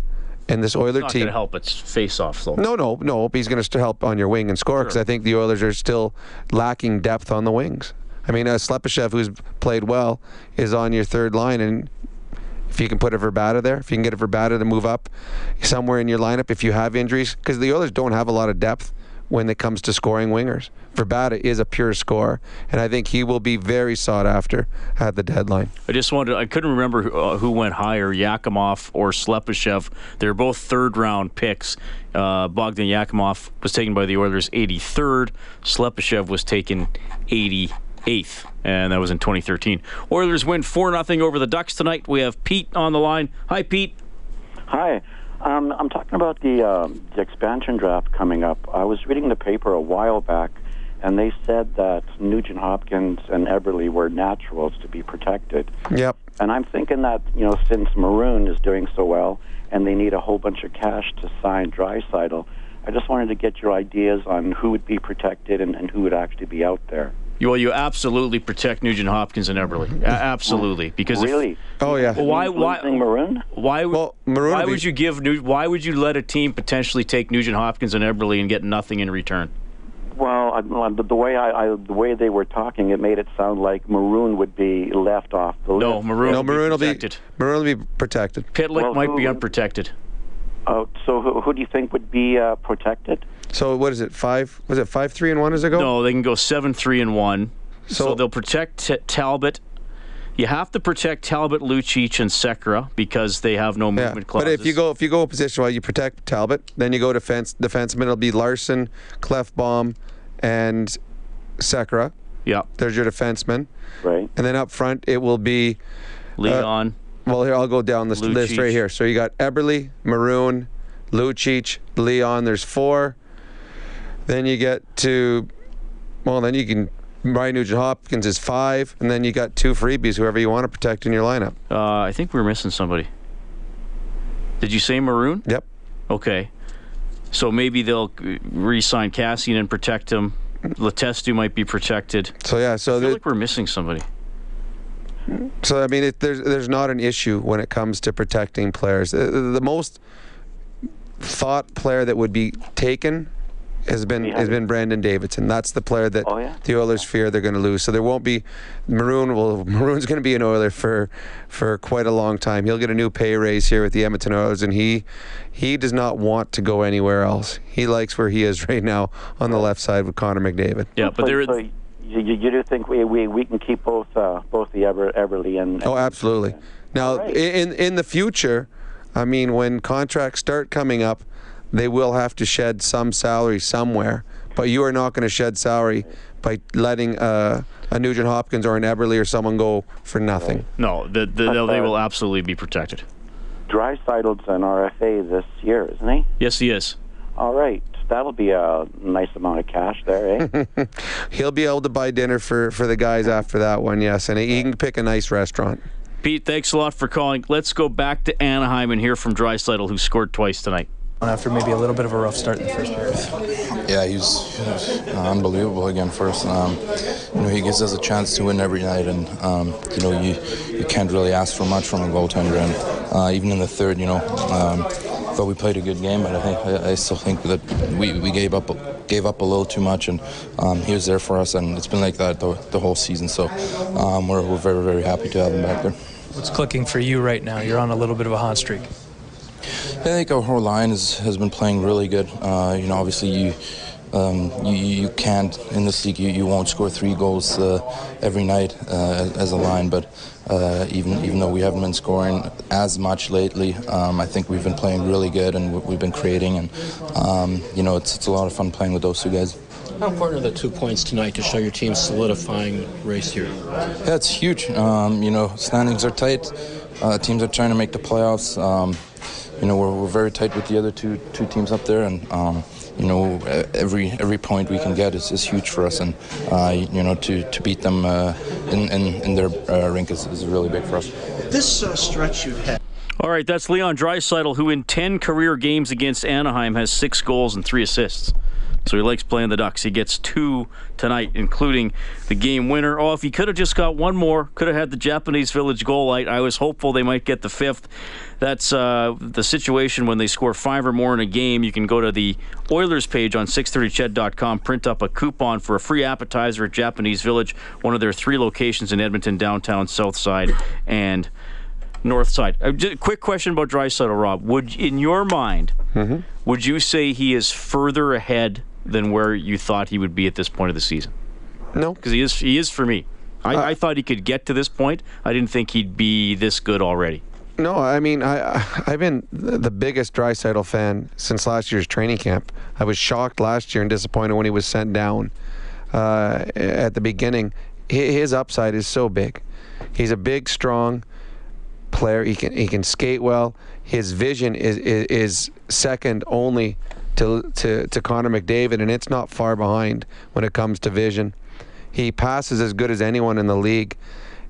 and this Oiler team. to help its face-off though. No, no, no. He's going to help on your wing and score because I think the Oilers are still lacking depth on the wings. I mean, uh, Slepyshev, who's played well, is on your third line, and if you can put a Vrbata there, if you can get a Vrbata to move up somewhere in your lineup, if you have injuries, because the Oilers don't have a lot of depth when it comes to scoring wingers. Vrbata is a pure scorer, and I think he will be very sought after at the deadline. I just wanted. I couldn't remember who, uh, who went higher, Yakimov or Slepyshev. They're both third-round picks. Uh, Bogdan Yakimov was taken by the Oilers 83rd. Slepyshev was taken 88th, and that was in 2013. Oilers win four 0 over the Ducks tonight. We have Pete on the line. Hi, Pete. Hi. Um, I'm talking about the, um, the expansion draft coming up. I was reading the paper a while back, and they said that Nugent Hopkins and Eberle were naturals to be protected. Yep. And I'm thinking that, you know, since Maroon is doing so well and they need a whole bunch of cash to sign Draisaitl, I just wanted to get your ideas on who would be protected and, and who would actually be out there. You, well, you absolutely protect Nugent Hopkins and Eberle. A- absolutely, because if- Really? Oh yeah. Why? Why? Maroon? Why? Well, Maroon Why would be- would you give? Why would you let a team potentially take Nugent Hopkins and Eberle and get nothing in return? Well, I, the, the way I, I, the way they were talking, it made it sound like Maroon would be left off the list. No. Maroon. no, will be Maroon will be protected. Maroon will be protected. Pitlick Well, might be unprotected. Oh, so who, who do you think would be uh, protected? So what is it? Five? Was it five, three, and one? As it go? No, they can go seven, three, and one. So, So- they'll protect T- Talbot. You have to protect Talbot, Lucic, and Sekera because they have no movement Yeah, movement but if you go if you go position while you protect Talbot. Then you go defense defenseman. It'll be Larsson, Klefbom, and Sekera. yeah, There's your defenseman. Right. And then up front, it will be. Uh, Leon, Well, here I'll go down this list right here. So you got Eberle, Maroon, Lucic, Leon. There's four. Then you get to, well, then you can. Brian Nugent Hopkins is five, and then you got two freebies, whoever you want to protect in your lineup. uh, I think we're missing somebody. Did you say Maroon? Yep. Okay. So maybe they'll re-sign Kassian and protect him. Letestu might be protected. So yeah, so I feel the, like we're missing somebody. So I mean, it, there's there's not an issue when it comes to protecting players. Uh, the most thought player that would be taken has been has been Brandon Davidson. That's the player that Oh, yeah? the Oilers fear they're going to lose. So there won't be Maroon. Will Maroon's going to be an Oiler for for quite a long time. He'll get a new pay raise here with the Edmonton Oilers, and he he does not want to go anywhere else. He likes where he is right now on the left side with Connor McDavid. Yeah, but so, there. so you, you you do think we, we, we can keep both uh, both the Eber, Eberle and, Oh, absolutely. Now, right. in in the future, I mean, when contracts start coming up, they will have to shed some salary somewhere. But you are not going to shed salary by letting uh, a Nugent Hopkins or an Eberle or someone go for nothing. No, the, the, they'll- they will absolutely be protected. Draisaitl's an RFA this year, isn't he? Yes, he is. All right, that'll be a nice amount of cash there, eh? He'll be able to buy dinner for, for the guys after that one, yes, and he can pick a nice restaurant. Pete, thanks a lot for calling. Let's go back to Anaheim and hear from Draisaitl, who scored twice tonight. After maybe a little bit of a rough start in the first period. Yeah, he's, he's unbelievable again. First, um, you know, he gives us a chance to win every night, and um, you know, you you can't really ask for much from a goaltender. And uh, even in the third, you know, um, thought we played a good game, but I think I, I still think that we, we gave up gave up a little too much, and um, he was there for us, and it's been like that the, the whole season. So um, we're we're very very happy to have him back there. What's clicking for you right now? You're on a little bit of a hot streak. I think our whole line is, has been playing really good. Uh, you know, obviously you, um, you you can't in this league you, you won't score three goals uh, every night uh, as, a line, but uh, even even though we haven't been scoring as much lately, um, I think we've been playing really good and we- we've been creating, and um, you know it's it's a lot of fun playing with those two guys. How important are the two points tonight to show your team solidifying race here? Yeah, it's huge. Um, you know, standings are tight. Uh, teams are trying to make the playoffs. You know, we're, we're very tight with the other two two teams up there, and um, you know, every every point we can get is, is huge for us, and uh, you know, to, to beat them uh, in, in in their uh, rink is, is really big for us. This uh, stretch you've had. All right, that's Leon Draisaitl, who in 10 career games against Anaheim has six goals and three assists. So he likes playing the Ducks. He gets two tonight, including the game winner. Oh, if he could have just got one more, could have had the Japanese Village goal light. I was hopeful they might get the fifth. That's uh, the situation when they score five or more in a game. You can go to the Oilers page on 630ched.com, print up a coupon for a free appetizer at Japanese Village, one of their three locations in Edmonton, downtown, south side, and north side. Uh, just quick question about Draisaitl, Rob. Would, in your mind, Mm-hmm. would you say he is further ahead than where you thought he would be at this point of the season? No, because he is. He is for me. I, I thought he could get to this point. I didn't think he'd be this good already. No, I mean I I- I've been the biggest Draisaitl fan since last year's training camp. I was shocked last year and disappointed when he was sent down uh, at the beginning. His upside is so big. He's a big, strong player. He can he can skate well. His vision is is, is second only to to to Connor McDavid, and it's not far behind when it comes to vision. He passes as good as anyone in the league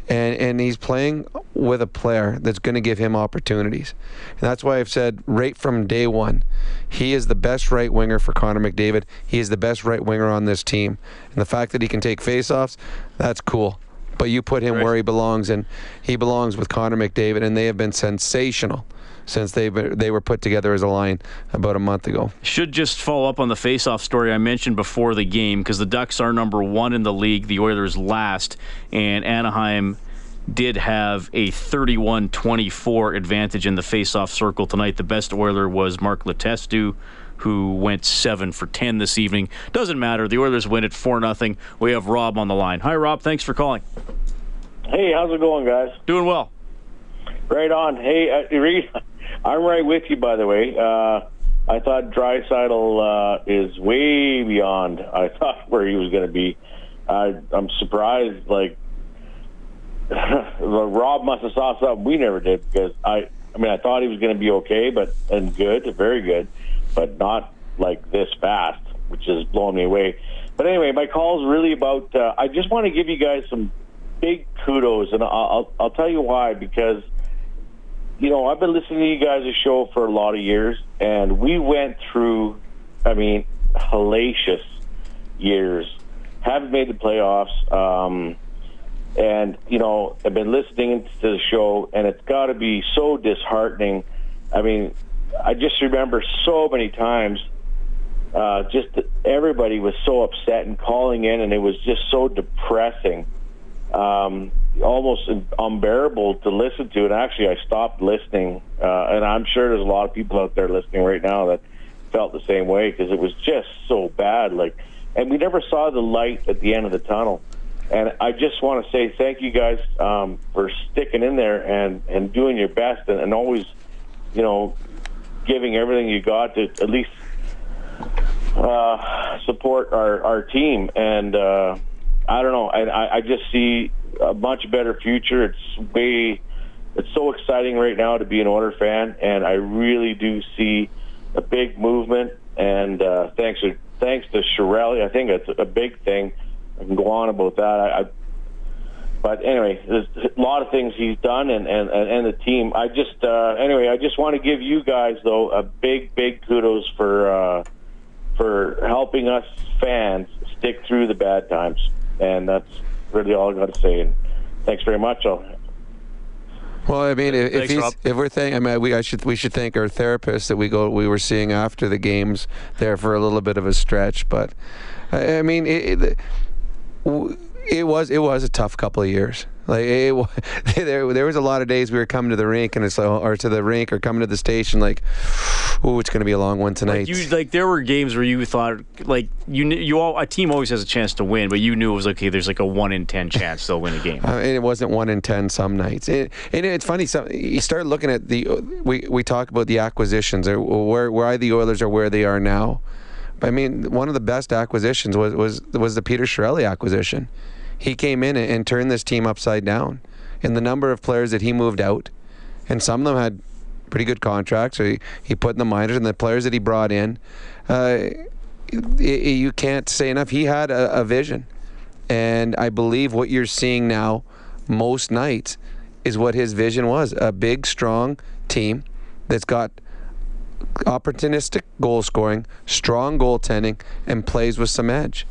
and and he's playing with a player that's going to give him opportunities. And that's why I've said right from day one, he is the best right winger for Connor McDavid. He is the best right winger on this team. And the fact that he can take faceoffs, that's cool. But you put him where he belongs, and he belongs with Connor McDavid, and they have been sensational since they they were put together as a line about a month ago. Should just follow up on the face-off story I mentioned before the game because the Ducks are number one in the league, the Oilers last, and Anaheim did have a 31-24 advantage in the face-off circle tonight. The best Oiler was Mark Letestu, who went seven for ten this evening. Doesn't matter. The Oilers win it four nothing. We have Rob on the line. Hi, Rob. Thanks for calling. Hey, how's it going, guys? Doing well. Right on. Hey, uh, Reid, I'm right with you, by the way. Uh, I thought Draisaitl uh, is way beyond I thought where he was going to be. I, I'm surprised. Like Rob must have saw something we never did because I. I mean, I thought he was going to be okay, but and good, very good, but not like this fast, which is blowing me away. But anyway, my call is really about. Uh, I just want to give you guys some big kudos, and I'll, I'll I'll tell you why because you know, I've been listening to you guys' show for a lot of years, and we went through, I mean, hellacious years. Haven't made the playoffs, um, and you know, I've been listening to the show, and it's got to be so disheartening. I mean, I just remember so many times, uh, just everybody was so upset and calling in, and it was just so depressing um, almost unbearable to listen to. And actually, I stopped listening. Uh, and I'm sure there's a lot of people out there listening right now that felt the same way because it was just so bad. Like, and we never saw the light at the end of the tunnel. And I just want to say thank you guys um, for sticking in there and, and doing your best and, and always, you know, giving everything you got to at least uh, support our, our team. And, uh, I don't know. I, I, I just see a much better future. It's way, it's so exciting right now to be an Oilers fan, and I really do see a big movement. And uh, thanks to thanks to Chiarelli, I think it's a big thing. I can go on about that. I, I but anyway, there's a lot of things he's done, and and and the team. I just uh, anyway, I just want to give you guys though a big big kudos for uh, for helping us fans stick through the bad times and that's really all I got to say. And thanks very much. I'll, Well, I mean, if, if Thanks, he's Rob. if we're thinking, I mean, we I should we should thank our therapist that we go we were seeing after the games there for a little bit of a stretch, but I, I mean, it, it, it was it was a tough couple of years. Like it, there there was a lot of days we were coming to the rink and it's like, or to the rink or coming to the station like, oh, it's going to be a long one tonight. Like you like there were games where you thought like you you all a team always has a chance to win, but you knew it was okay. There's like a one in ten chance they'll win a game. Uh, and it wasn't one in ten some nights. It, and it's funny. So you start looking at the we we talk about the acquisitions or where why the Oilers are where they are now. But I mean, one of the best acquisitions was was was the Peter Chiarelli acquisition. He came in and, and turned this team upside down, and the number of players that he moved out, and some of them had pretty good contracts. So he, he put in the minors and the players that he brought in. Uh, you can't say enough. He had a, a vision, and I believe what you're seeing now, most nights, is what his vision was: a big, strong team that's got opportunistic goal scoring, strong goaltending, and plays with some edge.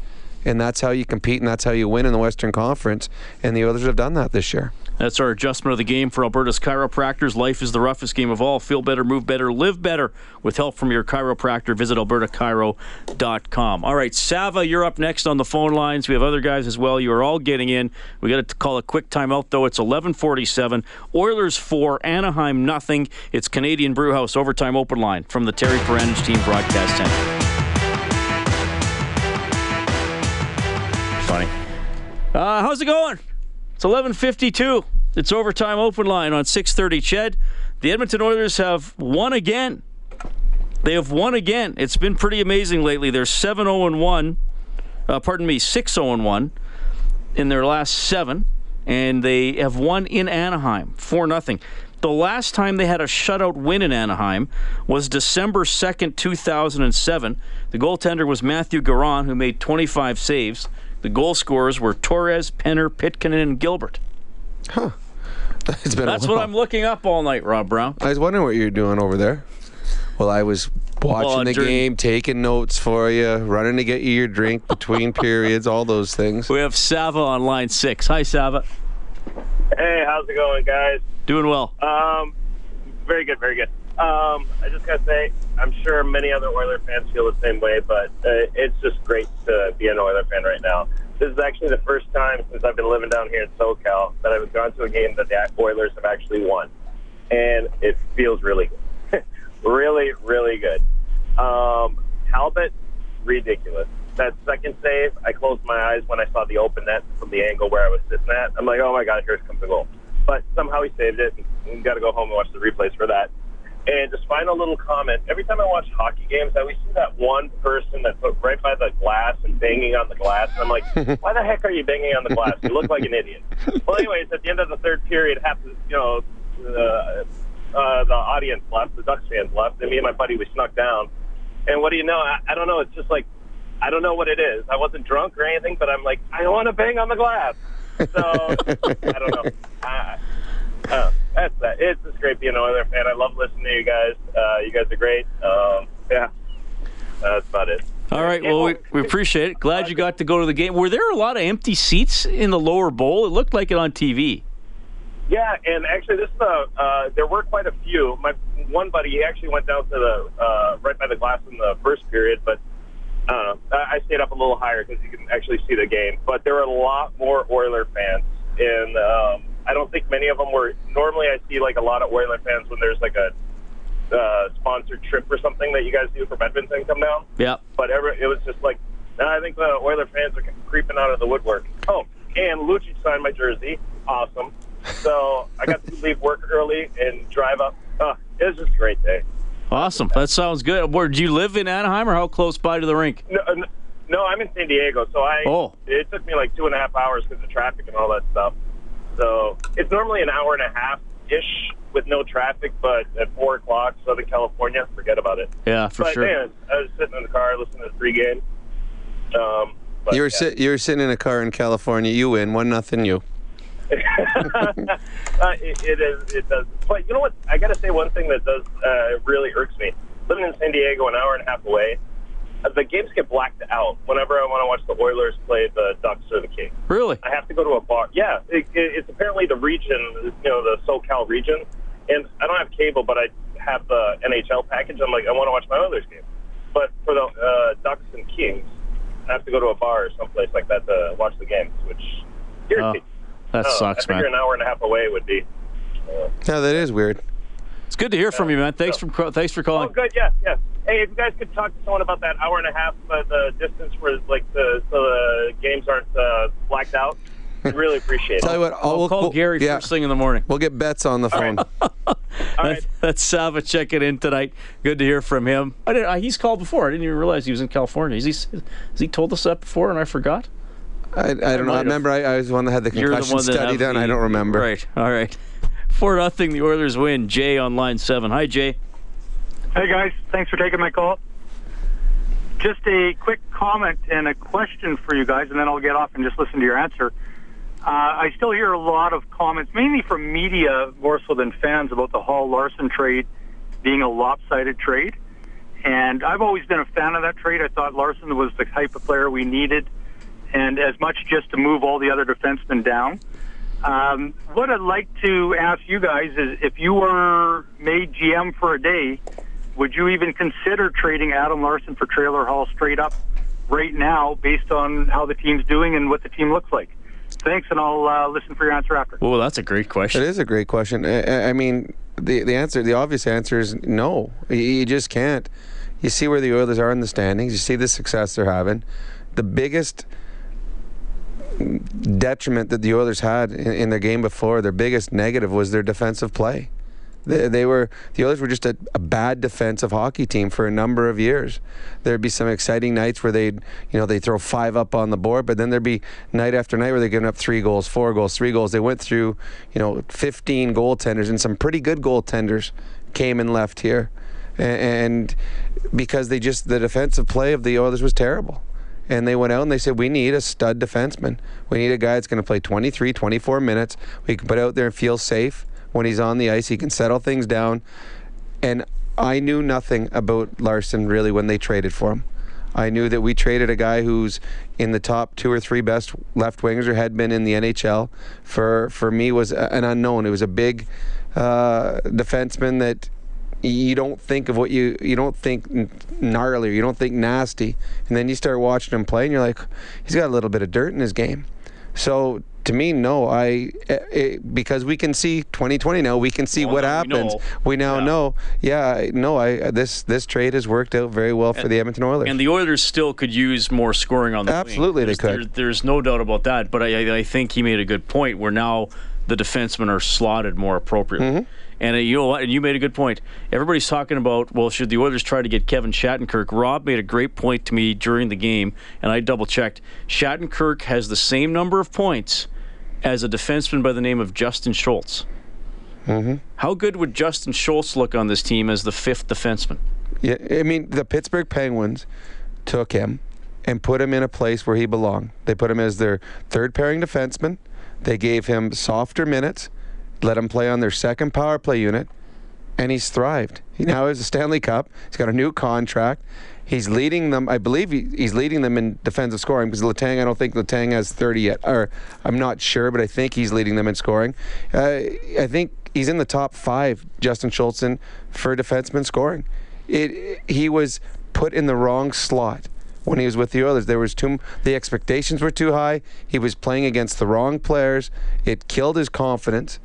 And that's how you compete, and that's how you win in the Western Conference. And the Oilers have done that this year. That's our adjustment of the game for Alberta's chiropractors. Life is the roughest game of all. Feel better, move better, live better with help from your chiropractor. Visit albertachiro.com. All right, Sava, you're up next on the phone lines. We have other guys as well. You are all getting in. We got to call a quick timeout, though. It's 1147. Oilers 4, Anaheim nothing. It's Canadian Brewhouse Overtime Open Line from the Terry Paranych Team Broadcast Center. Funny. Uh, how's it going? It's 11:52. It's overtime open line on 6:30. Ched, the Edmonton Oilers have won again. They have won again. It's been pretty amazing lately. They're 7-0 1. Uh, pardon me, 6-0 1 in their last seven, and they have won in Anaheim 4 0. The last time they had a shutout win in Anaheim was December 2nd, 2007. The goaltender was Matthew Garon, who made 25 saves. The goal scorers were Torres, Penner, Pitkanen, and Gilbert. Huh. It's been That's what I'm looking up all night, Rob Brown. I was wondering what you're doing over there. Well, I was watching Well, the during- game, taking notes for you, running to get you your drink between periods, all those things. We have Sava on line six. Hi, Sava. Hey, how's it going, guys? Doing well. Um, very good, very good. Um, I just gotta say, I'm sure many other Oiler fans feel the same way, but uh, it's just great to be an Oiler fan right now. This is actually the first time since I've been living down here in SoCal that I've gone to a game that the Oilers have actually won, and it feels really good, really, really good. Um, Talbot, ridiculous. That second save, I closed my eyes when I saw the open net from the angle where I was sitting at. I'm like, oh my god, here comes the goal. But somehow he saved it. We got to go home and watch the replays for that. And just final little comment. Every time I watch hockey games, I always see that one person that's put right by the glass and banging on the glass. And I'm like, why the heck are you banging on the glass? You look like an idiot. Well, anyways, at the end of the third period, half the, you know, uh, uh, the audience left, the Ducks fans left, and me and my buddy, we snuck down. And what do you know? I, I don't know. It's just like, I don't know what it is. I wasn't drunk or anything, but I'm like, I want to bang on the glass. So, I don't know. I, uh, that's that. It's just great being an Oiler fan. I love listening to you guys. Uh, you guys are great. Um, yeah, that's about it. All right. Well, we, we appreciate it. Glad you got to go to the game. Were there a lot of empty seats in the lower bowl? It looked like it on TV. Yeah, and actually, this is a. Uh, there were quite a few. My one buddy, he actually went down to the uh, right by the glass in the first period, but uh, I I stayed up a little higher because you can actually see the game. But there were a lot more Oiler fans, in um, I don't think many of them were. Normally, I see like a lot of Oiler fans when there's like a uh, sponsored trip or something that you guys do from Edmonton come down. Yeah. But every, it was just like, I think the Oiler fans are creeping out of the woodwork. Oh, and Lucic signed my jersey. Awesome. So I got to leave work early and drive up. Uh, it was just a great day. Awesome. That sounds good. Where do you live in Anaheim, or how close by to the rink? No, no, no, I'm in San Diego, so I. Oh. It took me like two and a half hours because of traffic and all that stuff. So it's normally an hour and a half ish with no traffic, but at four o'clock, Southern California, forget about it. Yeah, for but sure. man, I was sitting in the car listening to the pregame. Um, but, you were yeah. sit, you were sitting in a car in California. You win one nothing. You. uh, it, it is. It does. But you know what? I got to say one thing that does uh, really irks me. Living in San Diego, an hour and a half away, the games get blacked out whenever I want to watch the Oilers play the Ducks or the Kings. Really? I have to go to a bar. Yeah, it, it, it's apparently the region, you know, the SoCal region, and I don't have cable, but I have the NHL package. I'm like, I want to watch my Oilers game, but for the uh, Ducks and Kings, I have to go to a bar or someplace like that to watch the games, which irritates. that I don't know. sucks, I figure man. an hour and a half away would be. Uh, Yeah, that is weird. It's good to hear from you, man. Thanks for ca- thanks for calling. oh, calling. good. Yeah, yeah. Hey, if you guys could talk to someone about that hour and a half, uh, the distance where like the so the games aren't uh, blacked out, I'd really appreciate it. Tell you what, I'll, we'll call Gary yeah. first thing in the morning. We'll get bets on the phone. That- That's Sava checking in tonight. Good to hear from him. I didn't, uh, he's called before. I didn't even realize he was in California. Has he, has he told us that before and I forgot? I, I don't know. I remember I, I was the one that had the You're the concussion study done. the- I don't remember. Right. All right. 4 nothing. the Oilers win. Jay on line 7. Hi, Jay. Hey, guys. Thanks for taking my call. Just a quick comment and a question for you guys, and then I'll get off and just listen to your answer. Uh, I still hear a lot of comments, mainly from media more so than fans, about the Hall Larsson trade being a lopsided trade. And I've always been a fan of that trade. I thought Larsson was the type of player we needed, and as much just to move all the other defensemen down. Um, what I'd like to ask you guys is if you were made GM for a day, would you even consider trading Adam Larsson for Taylor Hall straight up right now based on how the team's doing and what the team looks like? Thanks, and I'll uh, listen for your answer after. Well, that's a great question. It is a great question. I, I mean, the the answer, the obvious answer is no. You, you just can't. You see where the Oilers are in the standings. You see the success they're having. The biggest detriment that the Oilers had in, in their game before, their biggest negative was their defensive play. They, they were the Oilers were just a, a, bad defensive hockey team for a number of years. There'd be some exciting nights where they'd you know they throw five up on the board, but then there'd be night after night where they're giving up three goals, four goals, three goals. They went through you know 15 goaltenders and some pretty good goaltenders came and left here, and, and because they just the defensive play of the Oilers was terrible. And they went out and they said, We need a stud defenseman. We need a guy that's going to play 23, 24 minutes. We can put out there and feel safe when he's on the ice. He can settle things down. And I knew nothing about Larsson really when they traded for him. I knew that we traded a guy who's in the top two or three best left wingers or had been in the NHL. For for me was an unknown. It was a big uh, defenseman that you don't think of what you you don't think gnarly or you don't think nasty, and then you start watching him play and you're like, he's got a little bit of dirt in his game. So to me, no. I it, eh, eh, because we can see 2020 now. We can see well, what happens. We, we now yeah. know. Yeah, no. I this this trade has worked out very well for and, the Edmonton Oilers. And the Oilers still could use more scoring on the Absolutely, they could. There, there's no doubt about that. But I, I think he made a good point. Where now the defensemen are slotted more appropriately. Mm-hmm. And uh, you? And you made a good point. Everybody's talking about, well, should the Oilers try to get Kevin Shattenkirk? Rob made a great point to me during the game, and I double checked. Shattenkirk has the same number of points as a defenseman by the name of Justin Schultz. Mm-hmm. How good would Justin Schultz look on this team as the fifth defenseman? Yeah, I mean, the Pittsburgh Penguins took him and put him in a place where he belonged. They put him as their third pairing defenseman. They gave him softer minutes, let him play on their second power play unit, and he's thrived. He now has a Stanley Cup. He's got a new contract. He's leading them. I believe he, he's leading them in defensive scoring because Letang. I don't think Letang has 30 yet, or I'm not sure, but I think he's leading them in scoring. Uh, I think he's in the top five. Justin Schultzen for defenseman scoring. It he was put in the wrong slot when he was with the Oilers. There was too the expectations were too high. He was playing against the wrong players. It killed his confidence,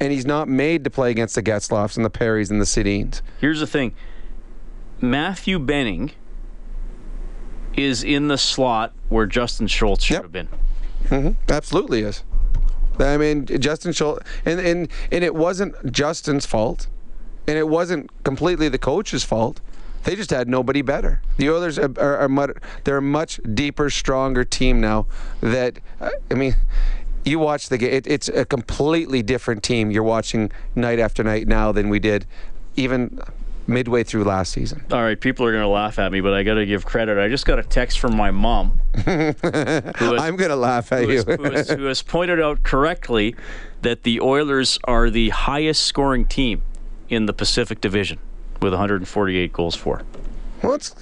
and he's not made to play against the Getzlaffs and the Perrys and the Sedins. Here's the thing: Matthew Benning is in the slot where Justin Schultz should yep. have been. Mm-hmm. Absolutely is. I mean, Justin Schultz, and, and and it wasn't Justin's fault, and it wasn't completely the coach's fault. They just had nobody better. The Oilers are, are, are much, they're a much deeper, stronger team now. That uh, I mean, you watch the game. It, it's a completely different team you're watching night after night now than we did even midway through last season. All right, people are going to laugh at me, but I got to give credit. I just got a text from my mom. has, I'm going to laugh at who you. Has, who, has, who has pointed out correctly that the Oilers are the highest scoring team in the Pacific Division with 148 goals for. Well, it's,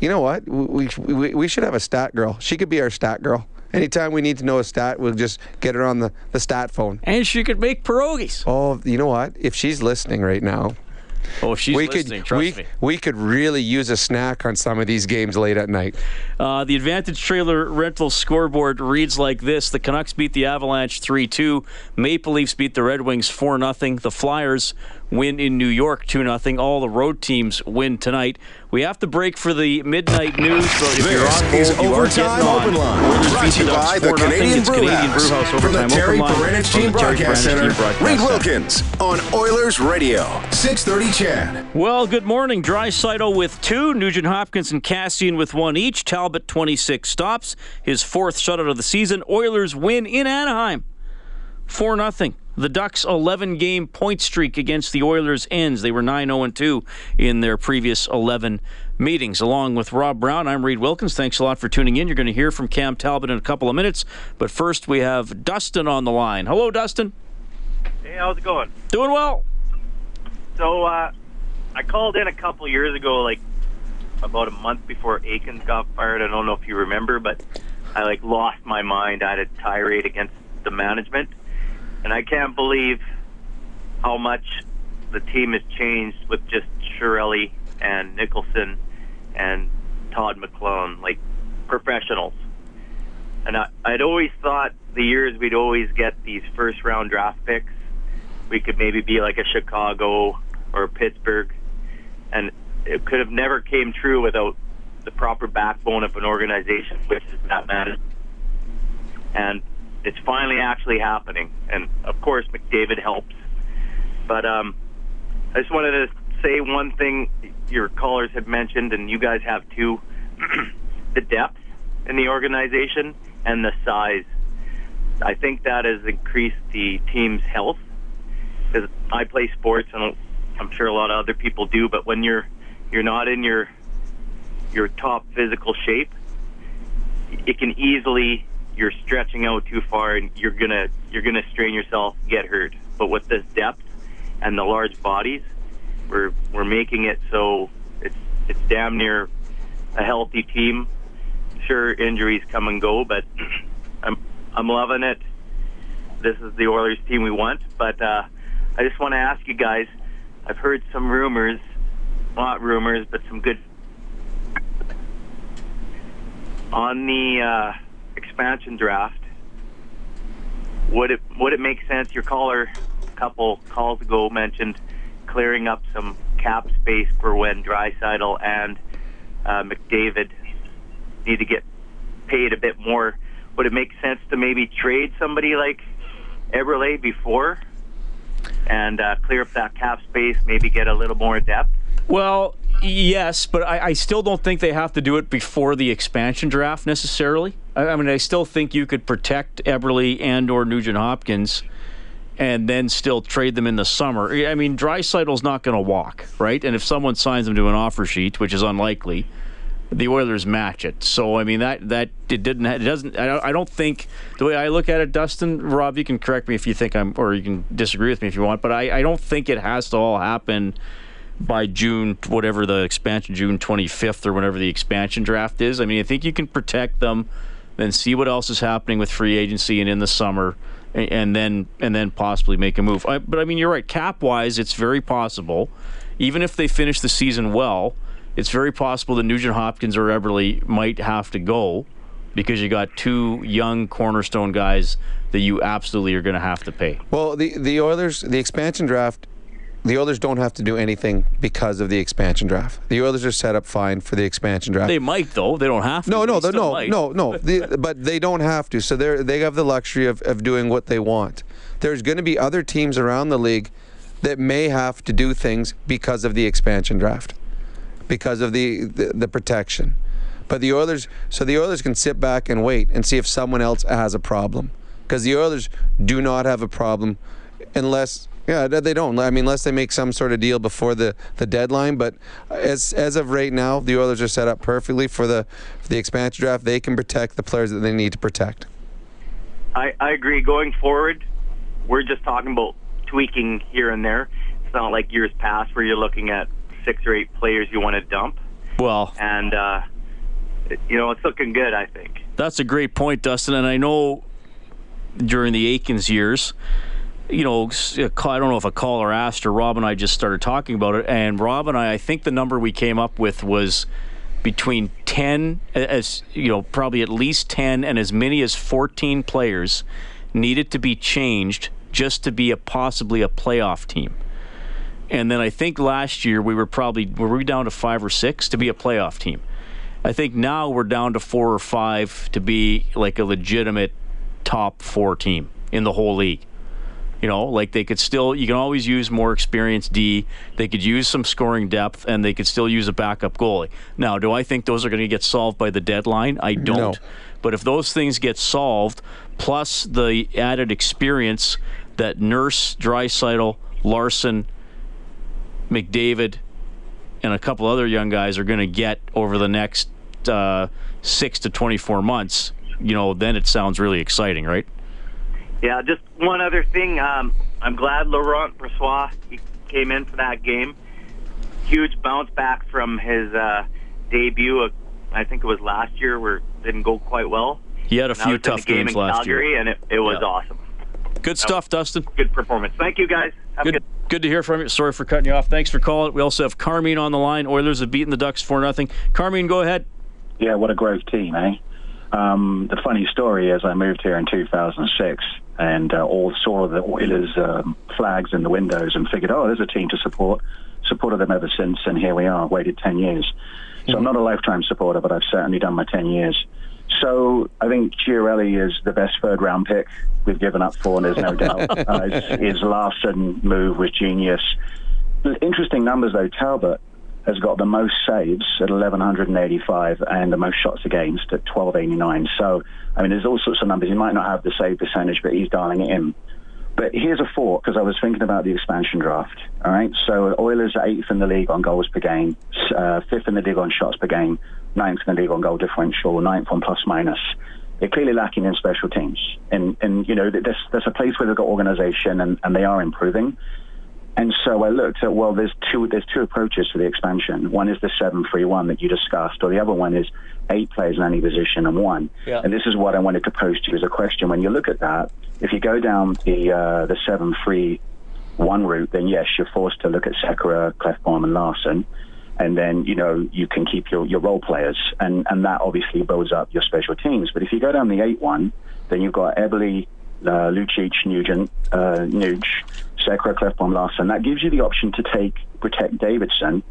you know what? We, we, we should have a stat girl. She could be our stat girl. Anytime we need to know a stat, we'll just get her on the, the stat phone. And she could make pierogies. Oh, you know what? If she's listening right now, Oh, if she's we listening. Could, trust we, me. we could really use a snack on some of these games late at night. Uh, the Advantage Trailer Rental scoreboard reads like this: The Canucks beat the Avalanche three-two. Maple Leafs beat the Red Wings four 0 The Flyers win in New York 2 0. All the road teams win tonight. We have to break for the midnight news, but if this you're on hold, is you Overtime are Open Line. Brought to you by the Canadian Brew House. From the Terry Paranych Team Broadcast Center, Reid Wilkins on Oilers Radio, 630 CHED. Well, good morning. Dry Draisaitl with two, Nugent Hopkins and Kassian with one each. Talbot 26 stops, his fourth shutout of the season. Oilers win in Anaheim, 4 0 The Ducks' 11 game point streak against the Oilers ends. They were 9 0 2 in their previous 11 meetings. Along with Rob Brown, I'm Reid Wilkins. Thanks a lot for tuning in. You're going to hear from Cam Talbot in a couple of minutes. But first, we have Dustin on the line. Hello, Dustin. Hey, how's it going? Doing well. So, uh, I called in a couple years ago, like about a month before Eakins got fired. I don't know if you remember, but I like lost my mind. I had a tirade against the management, and I can't believe how much the team has changed with just Chiarelli and Nicholson and Todd McLellan, like professionals. And I, I'd always thought the years we'd always get these first round draft picks, we could maybe be like a Chicago or Pittsburgh, and it could have never came true without the proper backbone of an organization, which is that management. And it's finally actually happening. And of course, McDavid helps. But um, I just wanted to say one thing your callers had mentioned, and you guys have too the depth in the organization and the size. I think that has increased the team's health. Because I play sports, and I'm sure a lot of other people do, but when you're you're not in your your top physical shape, it can easily you're stretching out too far and you're gonna you're gonna strain yourself, get hurt. But with this depth and the large bodies, we're we're making it so it's it's damn near a healthy team. Sure, injuries come and go, but I'm I'm loving it. This is the Oilers team we want. But uh, I just want to ask you guys. I've heard some rumors, not rumors, but some good on the uh, expansion draft. Would it would it make sense? Your caller, a couple calls ago, mentioned clearing up some cap space for when Draisaitl and uh, McDavid need to get paid a bit more. Would it make sense to maybe trade somebody like Eberle before and uh, clear up that cap space, maybe get a little more depth? Well, yes, but I, I, still don't think they have to do it before the expansion draft necessarily. I, I mean, I still think you could protect Eberle and or Nugent Hopkins and then still trade them in the summer. I mean, Draisaitl's not going to walk, right? And if someone signs him to an offer sheet, which is unlikely, the Oilers match it. So I mean that that it didn't it doesn't I don't, I don't think the way I look at it, Dustin Rob, you can correct me if you think I'm or you can disagree with me if you want, but I, I don't think it has to all happen by June, whatever the expansion, June 25th or whenever the expansion draft is. I mean, I think you can protect them, then see what else is happening with free agency and in the summer, and, and then and then possibly make a move. I, but I mean, you're right. Cap wise, it's very possible, even if they finish the season well, it's very possible that Nugent Hopkins or Eberle might have to go because you got two young cornerstone guys that you absolutely are going to have to pay. Well, the the Oilers, the expansion draft the Oilers don't have to do anything because of the expansion draft. The Oilers are set up fine for the expansion draft. They might though. They don't have to. No, no, they no, might. no, no. the, but they don't have to. So they they have the luxury of, of doing what they want. There's going to be other teams around the league that may have to do things because of the expansion draft, because of the, the, the protection. But the Oilers, so the Oilers can sit back and wait and see if someone else has a problem, because the Oilers do not have a problem unless yeah, they don't. I mean, unless they make some sort of deal before the, the deadline. But as as of right now, the Oilers are set up perfectly for the for the expansion draft. They can protect the players that they need to protect. I, I agree. Going forward, we're just talking about tweaking here and there. It's not like years past where you're looking at six or eight players you want to dump. Well, and uh, you know it's looking good. I think that's a great point, Dustin. And I know during the Eakins years you know, I don't know if a caller asked or Rob and I just started talking about it. And Rob and I, I think the number we came up with was between 10, as you know, probably at least 10 and as many as 14 players needed to be changed just to be a possibly a playoff team. And then I think last year we were probably were we down to five or six to be a playoff team. I think now we're down to four or five to be like a legitimate top four team in the whole league. You know, like they could still, you can always use more experienced D. They could use some scoring depth, and they could still use a backup goalie. Now, do I think those are going to get solved by the deadline? I don't. No. But if those things get solved, plus the added experience that Nurse, Draisaitl, Larsson, McDavid, and a couple other young guys are going to get over the next uh, six to 24 months, you know, then it sounds really exciting, right? Yeah, just one other thing. Um, I'm glad Laurent Brossoit he came in for that game. Huge bounce back from his uh, debut. Of, I think it was last year, where it didn't go quite well. He had a Now few tough the game games in last Calgary, year. and it, it was Yeah. awesome. Good stuff, Dustin. Good performance. Thank you, guys. Have a Good, good to hear from you. Sorry for cutting you off. Thanks for calling. We also have Carmine on the line. Oilers have beaten the Ducks for nothing. Carmine, go ahead. Yeah, what a great team, eh? Um, the funny story is I moved here in 2006 and uh, all saw the Oilers um, flags in the windows and figured, oh, there's a team to support. Supported them ever since, and here we are, waited 10 years. So I'm not a lifetime supporter, but I've certainly done my 10 years. So I think Chiarelli is the best third round pick we've given up for, and there's no doubt. Uh, his, his Larsson move was genius. Interesting numbers, though. Talbot has got the most saves at 1,185 and the most shots against at 1,289. So, I mean, there's all sorts of numbers. He might not have the save percentage, but he's dialing it in. But here's a thought, because I was thinking about the expansion draft. All right, so Oilers are eighth in the league on goals per game, uh, fifth in the league on shots per game, ninth in the league on goal differential, ninth on plus minus. They're clearly lacking in special teams, and and you know there's there's a place where they've got organisation and, and they are improving. And so I looked at well, there's two there's two approaches to the expansion. One is the seven three one that you discussed, or the other one is eight players in any position and one. Yeah. And this is what I wanted to pose to you as a question. When you look at that, if you go down the uh, the seven three one route, then yes, you're forced to look at Sekera, Klefbom, and Larsson. And then, you know, you can keep your, your role players. And, and that obviously builds up your special teams. But if you go down the 8 1, then you've got Eberle, uh, Lucic, Nugent, uh, Nuge, Sekera, Klefbom, Larsson. That gives you the option to take, protect Davidson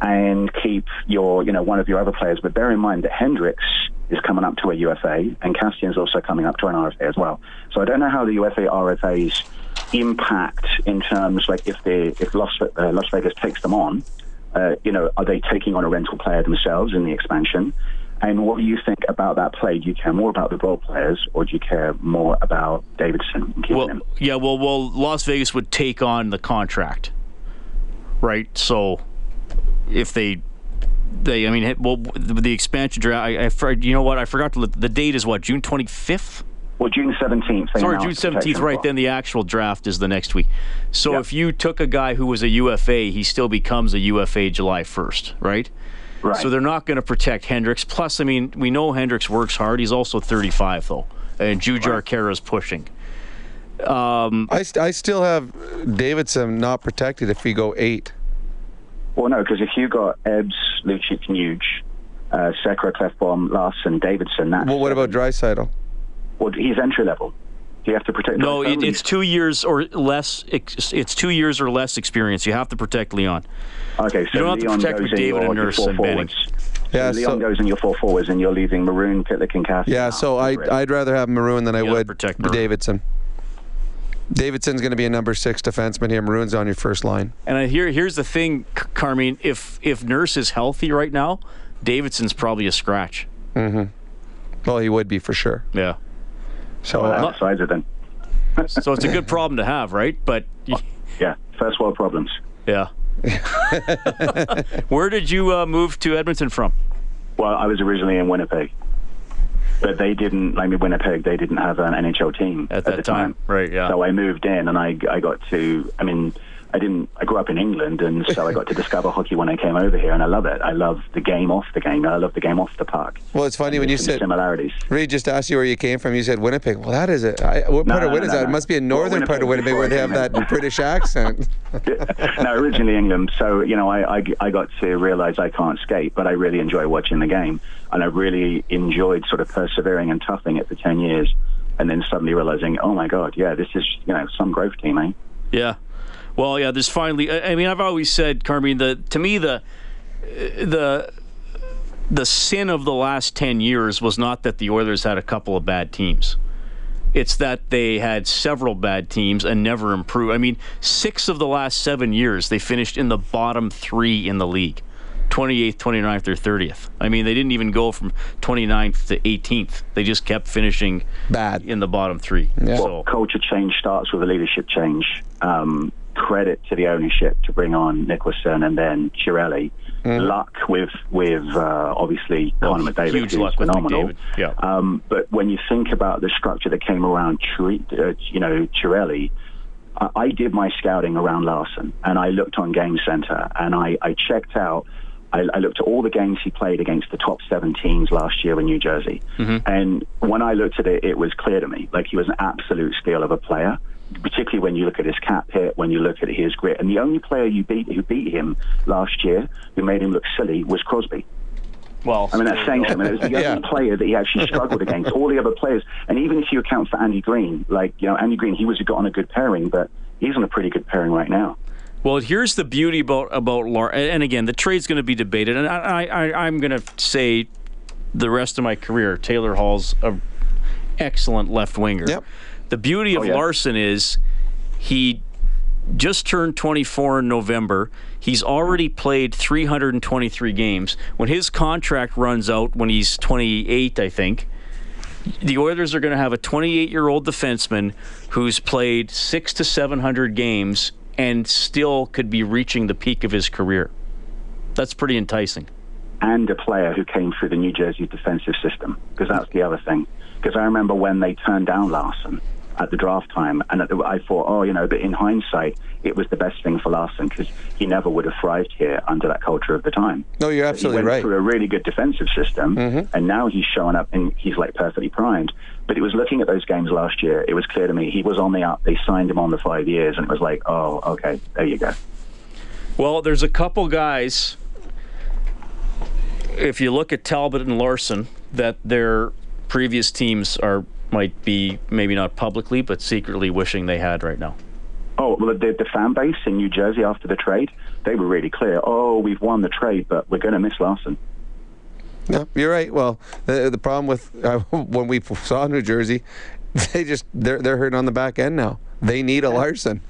and keep your, you know, one of your other players. But bear in mind that Hendricks is coming up to a UFA and Kassian's also coming up to an RFA as well. So I don't know how the UFA RFAs impact in terms like if they if Las, uh, Las Vegas takes them on, uh, you know, are they taking on a rental player themselves in the expansion? And what do you think about that play? Do you care more about the role players, or do you care more about Davidson? Well, him? yeah, well, well, Las Vegas would take on the contract, right? So if they, they, I mean, well, the, expansion draft. I, I, you know what? I forgot to. look- The date is what June twenty fifth. Well, June seventeenth. Sorry, June seventeenth. Right then, the actual draft is the next week. So if you took a guy who was a UFA, he still becomes a UFA July first, right? Right. So they're not going to protect Hendricks. Plus, I mean, we know Hendricks works hard. He's also 35 though, and Jujhar is pushing. Um, I, st- I still have Davidson not protected if we go eight. Well, no, because if you got Ebbs, Lucic, Nuge, uh, Sekera, Klefbom, Larsson, Davidson, that. Well, what about Draisaitl? well, he's entry level. Do you have to protect? no, it, it's two years or less. It's two years or less experience. You have to protect Leon. Okay, so you don't have to Leon protect goes in McDavid your, and your Nurse four and Benning. forwards. Yeah, so Leon so- goes in your four forwards, and you're leaving Maroon, Pitlick, and Cassidy. Yeah, so I I'd rather have Maroon than I would Maroon. Davidson. Davidson's going to be a number six defenseman here. Maroon's on your first line. And I hear here's the thing, Carmine. If if Nurse is healthy right now, Davidson's probably a scratch. Mm-hmm. Well, he would be for sure. Yeah. So well, uh, that decides it then. so it's a good problem to have, right? But yeah, first world problems. Yeah. Where did you uh, move to Edmonton from? Well, I was originally in Winnipeg, but they didn't. Like Winnipeg, they didn't have an NHL team At that the time, right? Yeah. So I moved in, and I I got to. I mean, I didn't. I grew up in England, and so I got to discover hockey when I came over here, and I love it. I love the game off the game. I love the game off the park. well, it's funny when you There's said similarities. Reid just asked you where you came from. You said Winnipeg. Well, that is it. I, what No, part of Winnipeg is no, that? It must be a Well, northern part of Winnipeg Winnipeg where they have that British accent. no, originally England. So you know, I, I I got to realize I can't skate, but I really enjoy watching the game, and I really enjoyed sort of persevering and toughing it for ten years, and then suddenly realizing, oh my god, yeah, this is you know some growth team, eh? Yeah. Well, yeah. There's finally. I I mean, I've always said, Carmine, the to me the the the sin of the last ten years was not that the Oilers had a couple of bad teams. It's that they had several bad teams and never improved. I mean, six of the last seven years they finished in the bottom three in the league. 28th, 29th, or 30th. I mean, they didn't even go from 29th to 18th. They just kept finishing bad in the bottom three. Well, So culture change starts with a leadership change. Um, credit to the ownership to bring on Nicholson and then Chiarelli. Luck with with uh, obviously Connor McDavid, huge luck with phenomenal. McDavid. Yeah. Um, but when you think about the structure that came around, uh, you know, Chiarelli, I, I did my scouting around Larsson, and I looked on Game Center, and I, I checked out. I, I looked at all the games he played against the top seven teams last year in New Jersey, and when I looked at it, it was clear to me like he was an absolute steal of a player. Particularly when you look at his cap hit, when you look at his grit, and the only player you beat who beat him last year, who made him look silly, was Crosby. Well, I mean, that's saying something. It was the Yeah. only player that he actually struggled against. All the other players, and even if you account for Andy Greene, like, you know, Andy Greene, he was got on a good pairing, but he's on a pretty good pairing right now. Well, here's the beauty about about Lar- and again, the trade's going to be debated, and I, I I'm going to say the rest of my career, Taylor Hall's a excellent left winger. Yep. The beauty of Oh, yeah. Larsson is he just turned 24 in November. He's already played 323 games. When his contract runs out when he's 28, I think, the Oilers are going to have a 28 year old defenseman who's played six to 700 games and still could be reaching the peak of his career. That's pretty enticing. and a player who came through the New Jersey defensive system, because that's the other thing. Because I remember when they turned down Larsson at the draft time, and the, I thought, oh, you know, but in hindsight, it was the best thing for Larsson because he never would have thrived here under that culture of the time. No, you're But absolutely he went right. through a really good defensive system, mm-hmm. and now he's showing up and he's like perfectly primed. But it was looking at those games last year, it was clear to me he was on the up. They signed him on the five years, and it was like, oh, okay, there you go. Well, there's a couple guys. If you look at Talbot and Larsson, that their previous teams are might be maybe not publicly, but secretly wishing they had right now. Oh, well, the, the fan base in New Jersey after the trade, they were really clear. Oh, we've won the trade, but we're going to miss Larsson. No, you're right. Well, the the problem with uh, when we saw New Jersey, they just they're they're hurting on the back end now. They need a Larsson.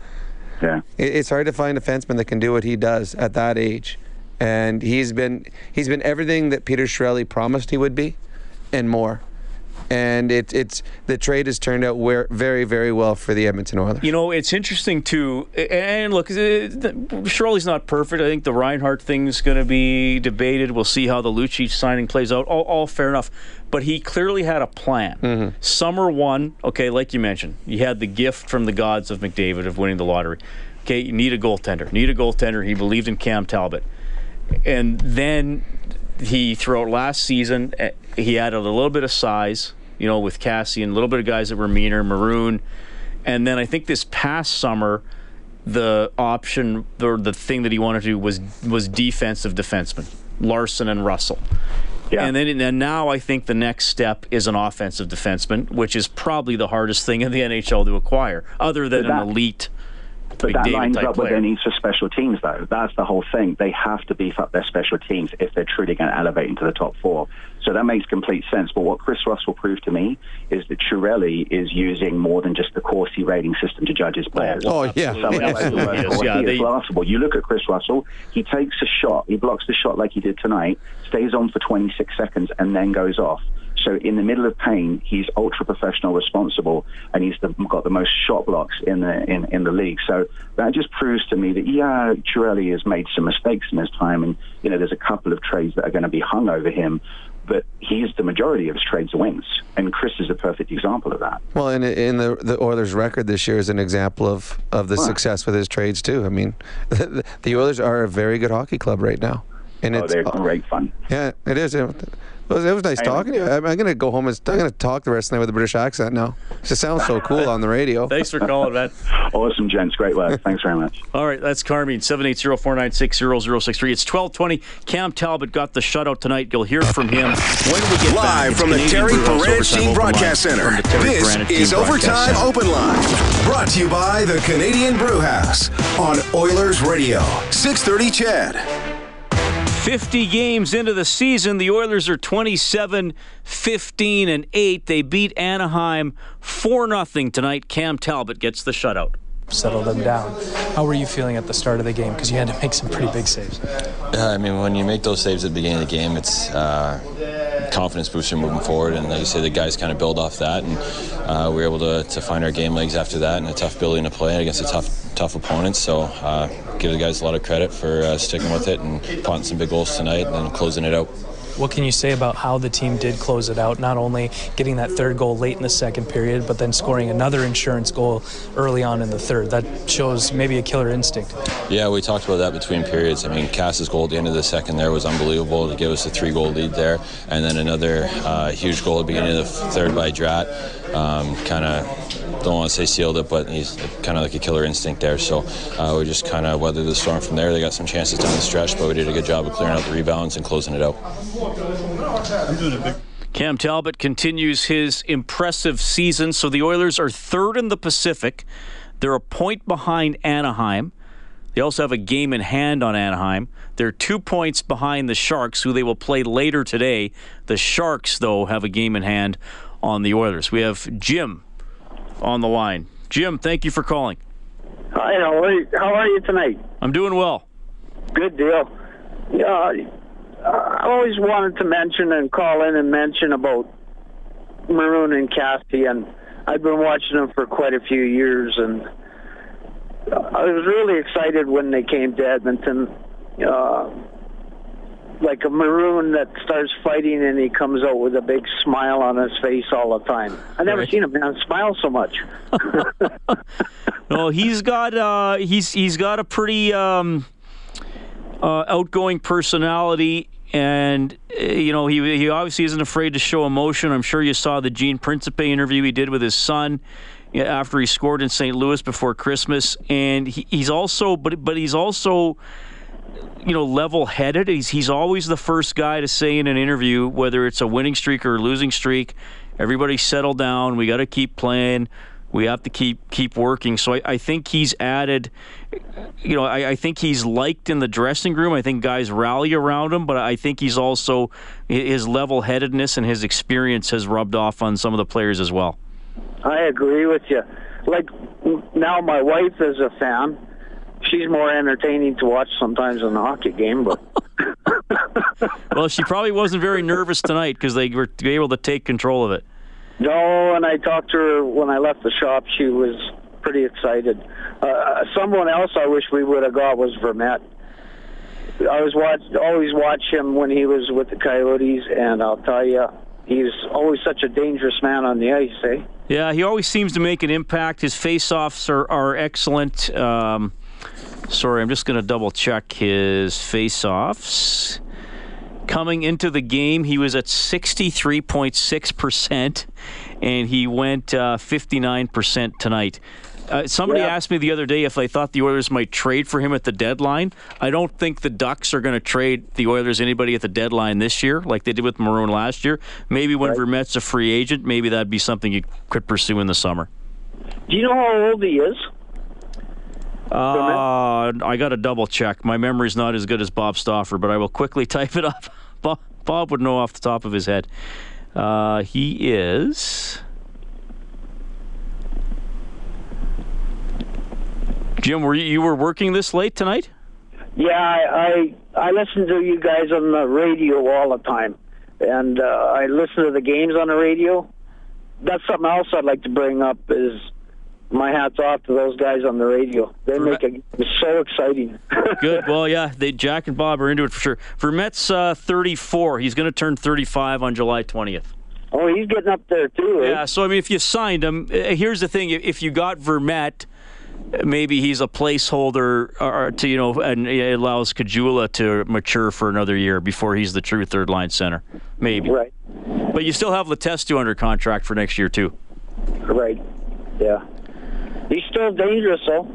Yeah, it, it's hard to find a defenseman that can do what he does at that age, and he's been he's been everything that Peter Chiarelli promised he would be, and more. And it, it's the trade has turned out where, very very well for the Edmonton Oilers. You know, it's interesting too. And look, Chiarelli's not perfect. I think the Reinhart thing's going to be debated. We'll see how the Lucic signing plays out. All, all fair enough. But he clearly had a plan. Summer one, okay, like you mentioned, you had the gift from the gods of McDavid of winning the lottery. Okay, you need a goaltender. Need a goaltender. He believed in Cam Talbot. And then he, throughout last season, eh, he added a little bit of size, you know, with Kassian, a little bit of guys that were meaner, Maroon. And then I think this past summer, the option or the thing that he wanted to do was was defensive defensemen, Larsson and Russell. Yeah. And then and now I think the next step is an offensive defenseman, which is probably the hardest thing in the NHL to acquire, other than that- an elite But that lines up with player. their needs for special teams, though. That's the whole thing. They have to beef up their special teams if they're truly going to elevate into the top four. So that makes complete sense. But what Chris Russell proved to me is that Chiarelli is using more than just the Corsi rating system to judge his oh, players. Oh, yeah. Some of the Absolutely worst is. Corsi Yeah, is they- laughable. You look at Chris Russell, he takes a shot, he blocks the shot like he did tonight, stays on for 26 seconds, and then goes off. So in the middle of pain, he's ultra professional, responsible, and he's the, got the most shot blocks in the in, in the league. So that just proves to me that yeah, Chiarelli has made some mistakes in his time, and you know there's a couple of trades that are going to be hung over him, but he's the majority of his trades wins, and Chris is a perfect example of that. Well, in in the the Oilers' record this year is an example of of the Huh. success with his trades too. I mean, the, the Oilers are a very good hockey club right now, and oh, it's they're great fun. yeah, it is. It was, it was nice I- talking to you. I'm, I'm going to go home and I'm going to talk the rest of the night with a British accent now. It just sounds so cool on the radio. Thanks for calling, man. Awesome, gents. Great work. Thanks very much. All right, that's Carmine, 780-496-0063. It's 1220. Cam Talbot got the shutout tonight. You'll hear from him when we get back. Live It's from the Terry Brewhouse Paranych Team Broadcast Line Center. from the Terry This Paranych is Broadcast Overtime Center. Open Line. Brought to you by the Canadian Brewhouse on Oilers Radio. 630 CHED. 50 games into the season, the Oilers are 27, 15, and 8. They beat Anaheim 4 0 tonight. Cam Talbot gets the shutout. settle them down. How were you feeling at the start of the game? Because you had to make some pretty big saves. Yeah, I mean, when you make those saves at the beginning of the game, it's uh, confidence booster moving forward. And like you say, the guys kind of build off that, and uh, we were able to, to find our game legs after that, and a tough building to play against a tough tough opponent. So uh, give the guys a lot of credit for uh, sticking with it and potting some big goals tonight and then closing it out. What can you say about how the team did close it out? Not only getting that third goal late in the second period, but then scoring another insurance goal early on in the third. That shows maybe a killer instinct. Yeah, we talked about that between periods. I mean, Cass's goal at the end of the second there was unbelievable to give us a three goal lead there. And then another uh, huge goal at the beginning of the third by Drat. Um, kind of don't want to say sealed it, but he's kind of like a killer instinct there. So uh, we just kind of weathered the storm from there. They got some chances down the stretch, but we did a good job of clearing out the rebounds and closing it out. I'm doing a big. Cam Talbot continues his impressive season. So the Oilers are third in the Pacific. They're a point behind Anaheim. They also have a game in hand on Anaheim. They're two points behind the Sharks, who they will play later today. The Sharks, though, have a game in hand on the Oilers. We have Jim on the line. Jim, thank you for calling. Hi, how are you, how are you tonight? I'm doing well. Good deal. Yeah, I always wanted to mention and call in and mention about Maroon and Cassie, and I've been watching them for quite a few years, and I was really excited when they came to Edmonton. Uh, like a maroon that starts fighting and he comes out with a big smile on his face all the time. I've never right. seen a man smile so much. no, he's got uh, he's he's got a pretty um, uh, outgoing personality, and uh, you know he he obviously isn't afraid to show emotion. I'm sure you saw the Gene Principe interview he did with his son after he scored in St. Louis before Christmas, and he, he's also but but he's also you know, level-headed. He's he's always the first guy to say in an interview, whether it's a winning streak or a losing streak, everybody settle down. We got to keep playing. We have to keep keep working. So I, I think he's added. You know, I, I think he's liked in the dressing room. I think guys rally around him, but I think he's also his level-headedness and his experience has rubbed off on some of the players as well. I agree with you. Like now, my wife is a fan she's more entertaining to watch sometimes than a hockey game. But well, she probably wasn't very nervous tonight because they were able to take control of it. No, and I talked to her when I left the shop. She was pretty excited. Uh, someone else I wish we would have got was Vermette. I was watch always watch him when he was with the Coyotes, and I'll tell you, he's always such a dangerous man on the ice, eh? Yeah, he always seems to make an impact. His face-offs are, are excellent. Um, Sorry, I'm just going to double check his face-offs. Coming into the game, he was at 63.6%, and he went uh, 59% tonight. Uh, somebody yeah. asked me the other day if I thought the Oilers might trade for him at the deadline. I don't think the Ducks are going to trade the Oilers anybody at the deadline this year, like they did with Maroon last year. Maybe when right. Vermette's a free agent, maybe that'd be something you could pursue in the summer. Do you know how old he is? Uh, I got to double check. My memory's not as good as Bob Stauffer, but I will quickly type it up. Bob, Bob would know off the top of his head. Uh, he is. Jim, were you, you were working this late tonight? Yeah, I, I I listen to you guys on the radio all the time, and uh, I listen to the games on the radio. That's something else I'd like to bring up is my hats off to those guys on the radio. They make it so exciting. Good. Well, yeah, they Jack and Bob are into it for sure. Vermette's uh, 34. He's going to turn 35 on July 20th. Oh, he's getting up there too. Eh? Yeah. So I mean, if you signed him, uh, here's the thing: if you got Vermette, maybe he's a placeholder or to you know, and it allows Caggiula to mature for another year before he's the true third line center. Maybe. Right. But you still have Letestu under contract for next year too. Right. Yeah. Still dangerous, though.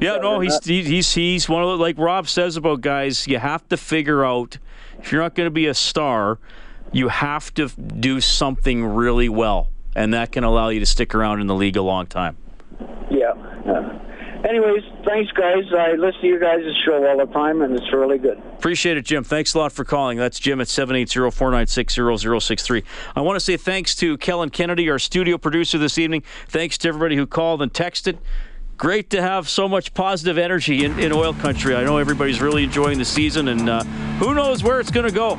Yeah, no, he's he's he's one of the, like Rob says about guys. You have to figure out if you're not going to be a star, you have to do something really well, and that can allow you to stick around in the league a long time. Yeah. Anyways, thanks, guys. I listen to you guys' show all the time, and it's really good. Appreciate it, Jim. Thanks a lot for calling. That's Jim at 780-496-0063. I want to say thanks to Kellen Kennedy, our studio producer this evening. Thanks to everybody who called and texted. great to have so much positive energy in, in oil country. I know everybody's really enjoying the season, and uh, who knows where it's going to go.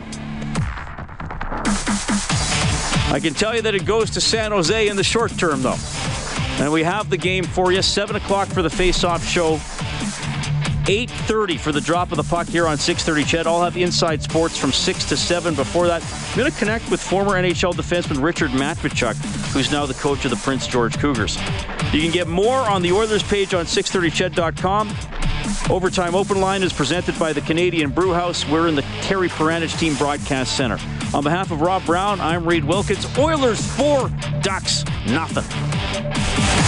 I can tell you that it goes to San Jose in the short term, though. And we have the game for you. 7 o'clock for the face-off show. 8.30 for the drop of the puck here on 6.30 CHED. I'll have Inside Sports from 6 to 7. Before that, I'm going to connect with former NHL defenseman Richard Matvichuk, who's now the coach of the Prince George Cougars. You can get more on the Oilers page on 630ched.com. Overtime Open Line is presented by the Canadian Brewhouse. We're in the Terry Paranych Team Broadcast Center. On behalf of Rob Brown, I'm Reid Wilkins. Oilers 4, Ducks nothing.